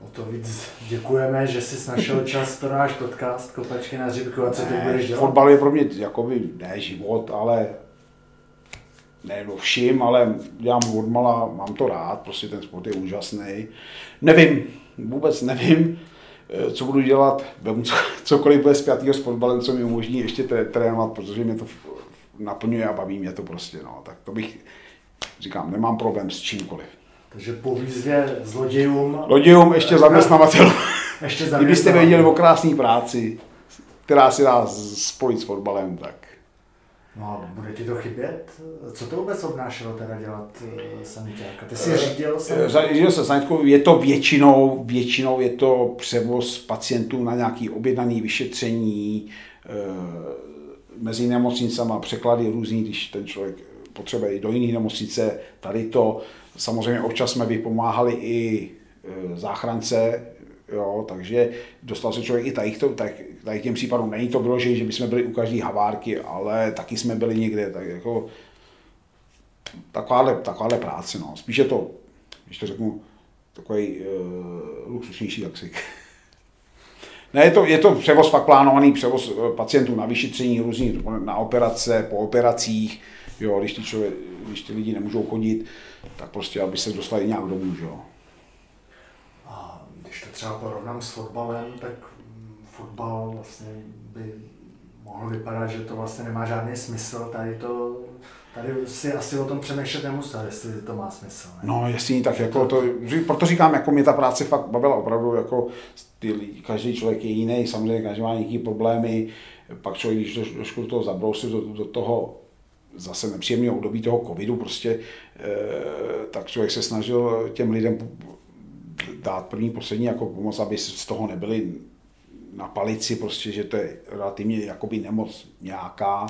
O to víc děkujeme, že jsi našel čas pro náš podcast Kopačky na řibku a co ty budeš dělat? Fotbal je pro mě jakoby, ne život, ale ne no vším, ale dělám odmala, mám to rád, prostě ten sport je úžasný. Nevím, vůbec nevím, eh, co budu dělat, vemu cokoliv bude zpětýho s fotbalem, co mi umožní ještě trénovat, protože mě to naplňuje a baví mě to prostě, no. Tak to bych, říkám, nemám problém s čímkoliv. Takže po výzvě zlodějům... Zlodějům ještě zaměstnavatel. ještě Kdybyste věděli o krásné práci, která si dá spojit s fotbalem, tak... No a bude ti to chybět? Co to vůbec obnášelo teda dělat uh, sanitáka? Ty jsi řídil sanitku? Řídil jsem sanitku, je to většinou, většinou je to převoz pacientů na nějaký objednaný vyšetření, uh, mezi nemocnicama, překlady různý, když ten člověk potřebuje i do jiných nemocnice, tady to. Samozřejmě občas jsme vypomáhali i e, záchrance, jo, takže dostal se člověk i tady, to, tak, tady těm případům. Není to vyložené, že bychom byli u každé havárky, ale taky jsme byli někde, tak jako takováhle, takováhle práce, no. Spíš je to, když to řeknu, takový uh, luxusnější taxik. Ne, je to, je to převoz fakt plánovaný, převoz eh, pacientů na vyšetření, různý, na operace, po operacích, jo, když ty, člověk, když ty lidi nemůžou chodit, tak prostě, aby se dostali nějak domů, jo. A když to třeba porovnám s fotbalem, tak fotbal vlastně by mohl vypadat, že to vlastně nemá žádný smysl, tady to Tady si asi o tom přemýšlet nemusel, jestli to má smysl. Ne? No, jestli tak jako to, proto říkám, jako mě ta práce fakt bavila opravdu, jako ty, každý člověk je jiný, samozřejmě každý má nějaké problémy, pak člověk, když trošku do toho zabrousil, do, do toho zase nepříjemného období toho covidu prostě, e, tak člověk se snažil těm lidem dát první, poslední jako pomoc, aby z toho nebyli na palici, prostě, že to je relativně jakoby nemoc nějaká,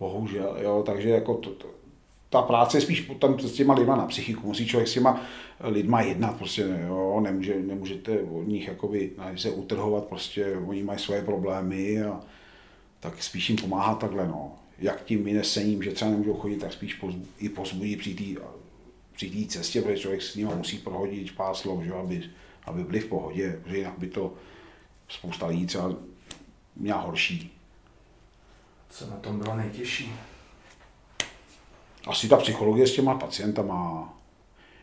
bohužel, jo, takže jako to, to, ta práce je spíš tam s těma lidma na psychiku, musí člověk s těma lidma jednat, prostě jo, nemůže, nemůžete od nich jakoby se utrhovat, prostě oni mají svoje problémy a tak spíš jim pomáhat takhle, no. Jak tím vynesením, že třeba nemůžou chodit, tak spíš pozbu, i pozbudí při té při té cestě, protože člověk s nimi musí prohodit pár slov, že, aby, aby byli v pohodě, protože jinak by to spousta lidí třeba měla horší. Co na tom bylo nejtěžší? Asi ta psychologie s těma pacientama.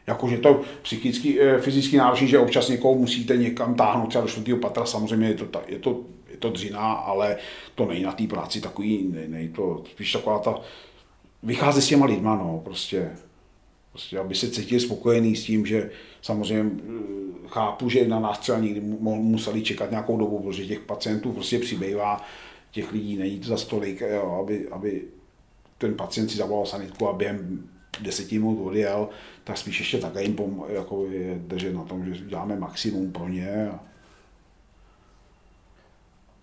Jakože to psychicky, eh, fyzicky náročný, že občas někoho musíte někam táhnout, třeba do čtvrtého patra, samozřejmě je to, je to, to dřina, ale to není na té práci takový, ne, ne, to spíš taková ta, vychází s těma lidma, no, prostě, prostě, aby se cítili spokojený s tím, že samozřejmě eh, chápu, že na nás třeba někdy museli čekat nějakou dobu, protože těch pacientů prostě přibývá, těch lidí není za stolik, jo, aby, aby ten pacient si zavolal sanitku a během deseti minut odjel, tak spíš ještě také jim pom, jako je držet na tom, že děláme maximum pro ně. A...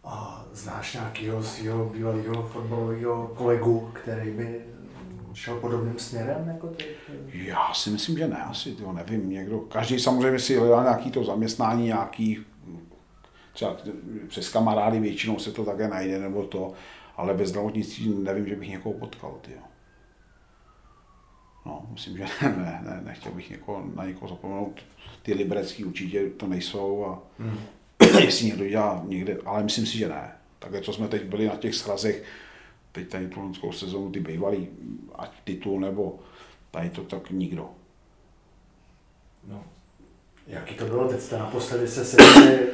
a znáš nějakého svého bývalého fotbalového kolegu, který by šel podobným směrem? Jako ty? Já si myslím, že ne, asi to nevím. Někdo, každý samozřejmě si hledá nějaký to zaměstnání, nějaký třeba přes kamarády většinou se to také najde, nebo to, ale ve zdravotnictví nevím, že bych někoho potkal. Tyjo. No, myslím, že ne, ne, ne nechtěl bych někoho, na někoho zapomenout. Ty liberecký určitě to nejsou a hmm. Jestli někdo dělá někde, ale myslím si, že ne. Takže co jsme teď byli na těch srazech, teď tady tu loňskou sezonu, ty bývalý, ať titul nebo tady to tak nikdo. No. Jaký to bylo? Teď jste naposledy se sešli eh,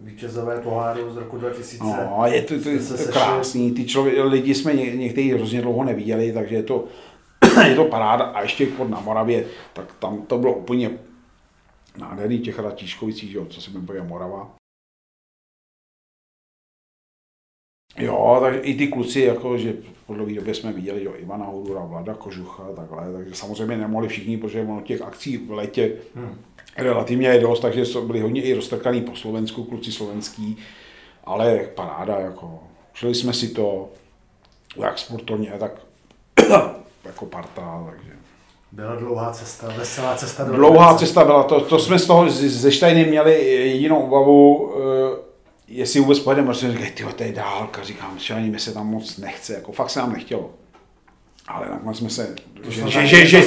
vítězové poháru z roku 2000. No, je to, to, to, to krásný. Ty člověk, lidi jsme ně, někteří hrozně dlouho neviděli, takže je to, je to paráda. A ještě pod na Moravě, tak tam to bylo úplně nádherný těch Ratíškovicích, co si budeme Morava. Jo, takže i ty kluci, jako, že dlouhé době jsme viděli, jo, Ivana Houdura, Vlada Kožucha a takhle, takže samozřejmě nemohli všichni, protože ono těch akcí v létě hmm. relativně je dost, takže byli hodně i roztrkaný po Slovensku, kluci slovenský, ale paráda, jako, šli jsme si to, jak sportovně, tak jako parta, takže. Byla dlouhá cesta, veselá cesta. Do dlouhá cesta byla, to, to jsme z toho ze Štajny měli jedinou obavu, eh, jestli vůbec pojedeme, protože říkají, ty to je dálka, říkám, že ani mi se tam moc nechce, jako fakt se nám nechtělo. Ale nakonec jsme se, že, že, že, že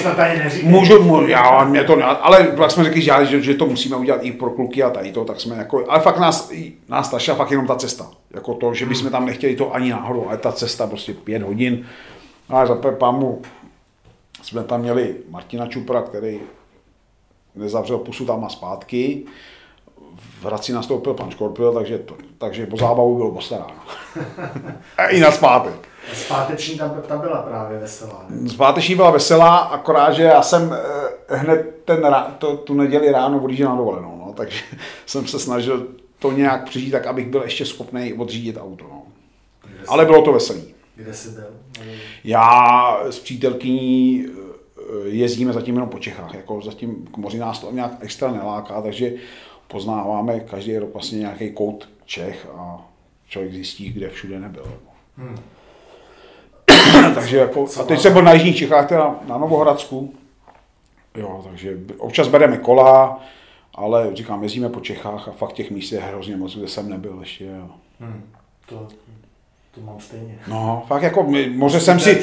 můžu, můžu, já, mě to, ale pak jsme řekli, že, že, že, to musíme udělat i pro kluky a tady to, tak jsme jako, ale fakt nás, nás tašila fakt jenom ta cesta. Jako to, že bychom tam nechtěli to ani náhodou, ale ta cesta prostě pět hodin. Ale za pámu jsme tam měli Martina Čupra, který nezavřel pusu tam a zpátky v Hradci nastoupil pan Škorpil, takže, to, takže po zábavu bylo postaráno. I na zpátek. Zpáteční tam, tam byla právě veselá. Ne? Zpáteční byla veselá, akorát, že já jsem eh, hned ten, to, tu neděli ráno odjížděl na dovolenou, no, takže jsem se snažil to nějak přežít tak, abych byl ještě schopný odřídit auto. No. Ale bylo to veselý. Kde jsi byl? Já s přítelkyní eh, jezdíme zatím jenom po Čechách, jako zatím k moři nás to nějak extra neláká, takže poznáváme každý rok vlastně nějaký kout Čech a člověk zjistí, kde všude nebyl. Hmm. takže jako, a teď jsem byl na Jižních Čechách, teda na Novohradsku, jo, takže občas bereme kola, ale říkám, jezdíme po Čechách a fakt těch míst je hrozně moc, kde jsem nebyl ještě. Jo. Hmm. To, to mám stejně. No, fakt jako, moře jsem si,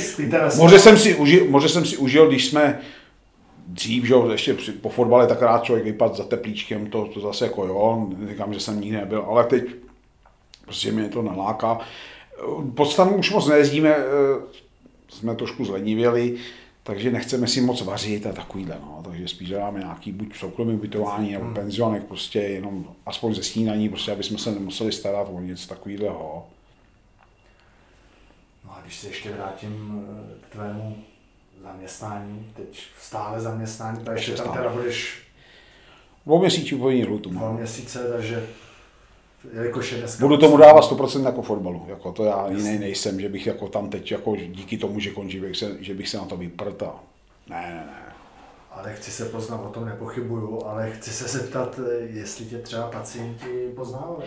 moře jsem si, užil, moře jsem si užil, když jsme dřív, že ještě po fotbale tak rád člověk vypadl za teplíčkem, to, to zase jako jo, říkám, že jsem nikdy nebyl, ale teď prostě mě to naláká. Podstanu už moc nejezdíme, eh, jsme trošku zlenivěli, takže nechceme si moc vařit a takovýhle, no. takže spíš dáme nějaký buď soukromý ubytování nebo hmm. penzionek, prostě jenom aspoň ze snídaní, prostě aby jsme se nemuseli starat o něco takového. No když se ještě vrátím eh, k tvému zaměstnání, teď stále zaměstnání, a ještě tam teda budeš Dvou měsíců povinný lhutu. Dvou měsíce, takže jelikož je dneska... Budu tomu dávat 100% jako fotbalu. Jako to já jiný nejsem, že bych jako tam teď jako díky tomu, že končí, bych se, že bych se na to vyprt a... Ne, ne, ne. Ale chci se poznat, o tom nepochybuju, ale chci se zeptat, jestli tě třeba pacienti poznávali.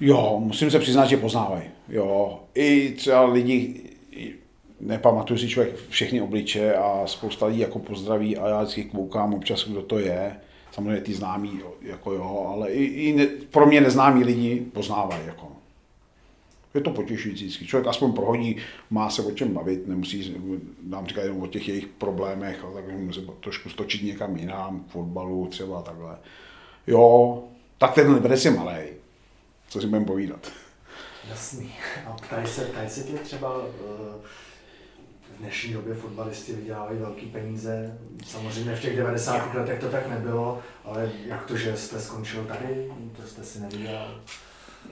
Jo, musím se přiznat, že poznávají. Jo, i třeba lidi, nepamatuju si člověk všechny obliče a spousta lidí jako pozdraví a já vždycky koukám občas, kdo to je. Samozřejmě ty známí, jako jo, ale i, i ne, pro mě neznámí lidi poznávají. Jako. Je to potěšující vždycky. Člověk aspoň prohodí, má se o čem bavit, nemusí nám říkat jenom o těch jejich problémech, ale tak může trošku stočit někam jinam, k fotbalu třeba takhle. Jo, tak ten Liberec je malý. Co si budeme povídat. Jasný. A ptají se, ptají se tě třeba uh v dnešní době fotbalisti vydělávají velké peníze. Samozřejmě v těch 90. letech to tak nebylo, ale jak to, že jste skončil tady, to jste si nevydělal?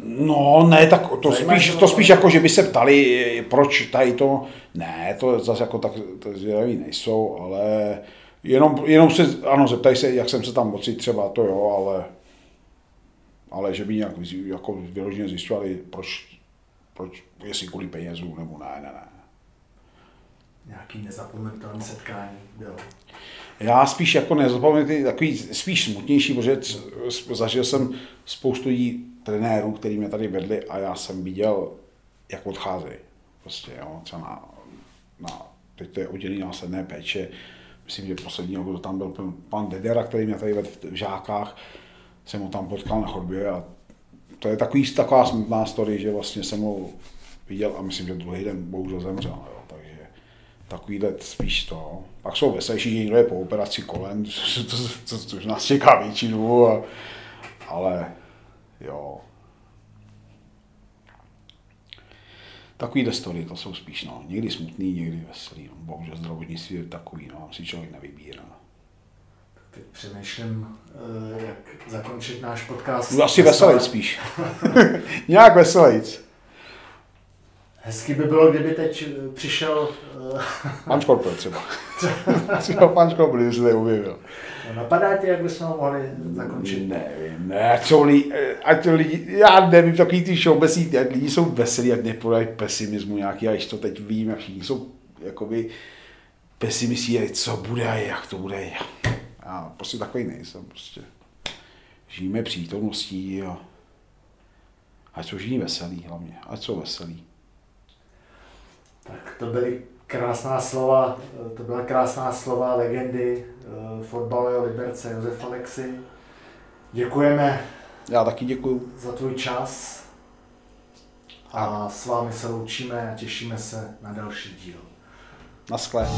No ne, tak to spíš, to spíš jako, že by se ptali, proč tady to, ne, to zase jako tak zvědaví nejsou, ale jenom, jenom se, ano, zeptají se, jak jsem se tam moci třeba, to jo, ale, ale že by nějak jako vyloženě zjišťovali, proč, proč, jestli kvůli penězů, nebo ne, ne, ne nějaký nezapomenutelný setkání bylo? Já spíš jako nezapomenutelný, takový spíš smutnější, protože zažil jsem spoustu jí trenérů, který mě tady vedli a já jsem viděl, jak odcházejí. Prostě, jo, třeba na, na, teď to je oddělení následné péče, myslím, že poslední, kdo tam byl pan Dedera, který mě tady vedl v žákách, jsem ho tam potkal na chodbě a to je takový, taková smutná story, že vlastně jsem ho viděl a myslím, že druhý den bohužel zemřel. Jo takovýhle spíš to. Pak jsou veselější, že někdo je po operaci kolem, což, nás čeká většinu, a, ale jo. Takový story, to jsou spíš, no, někdy smutný, někdy veselý, no. bohužel zdravotnictví je takový, no, si člověk nevybírá. Teď přemýšlím, eh, jak zakončit náš podcast. Byl asi veselý spíš. Nějak veselý. Hezky by bylo, kdyby teď eh, přišel... Eh, pan Škorpil třeba. třeba pan Škorpil, se tady objevil. No, napadá tě, jak bychom ho mohli zakončit? Nevím, ne, co lidi, ať lidi, já nevím, takový ty showbesí, jak lidi jsou veselí, jak nepodají pesimismu nějaký, a když to teď vím, jak všichni jsou jakoby pesimistí, co bude a jak to bude. Já prostě takový nejsem, prostě. Žijeme přítomností a ať jsou všichni veselí hlavně, ať jsou veselí. Tak to byly krásná slova, to byla krásná slova legendy uh, fotbalového Liberce Josef Alexi. Děkujeme. Já taky děkuju. Za tvůj čas. A s vámi se loučíme a těšíme se na další díl. Naschle.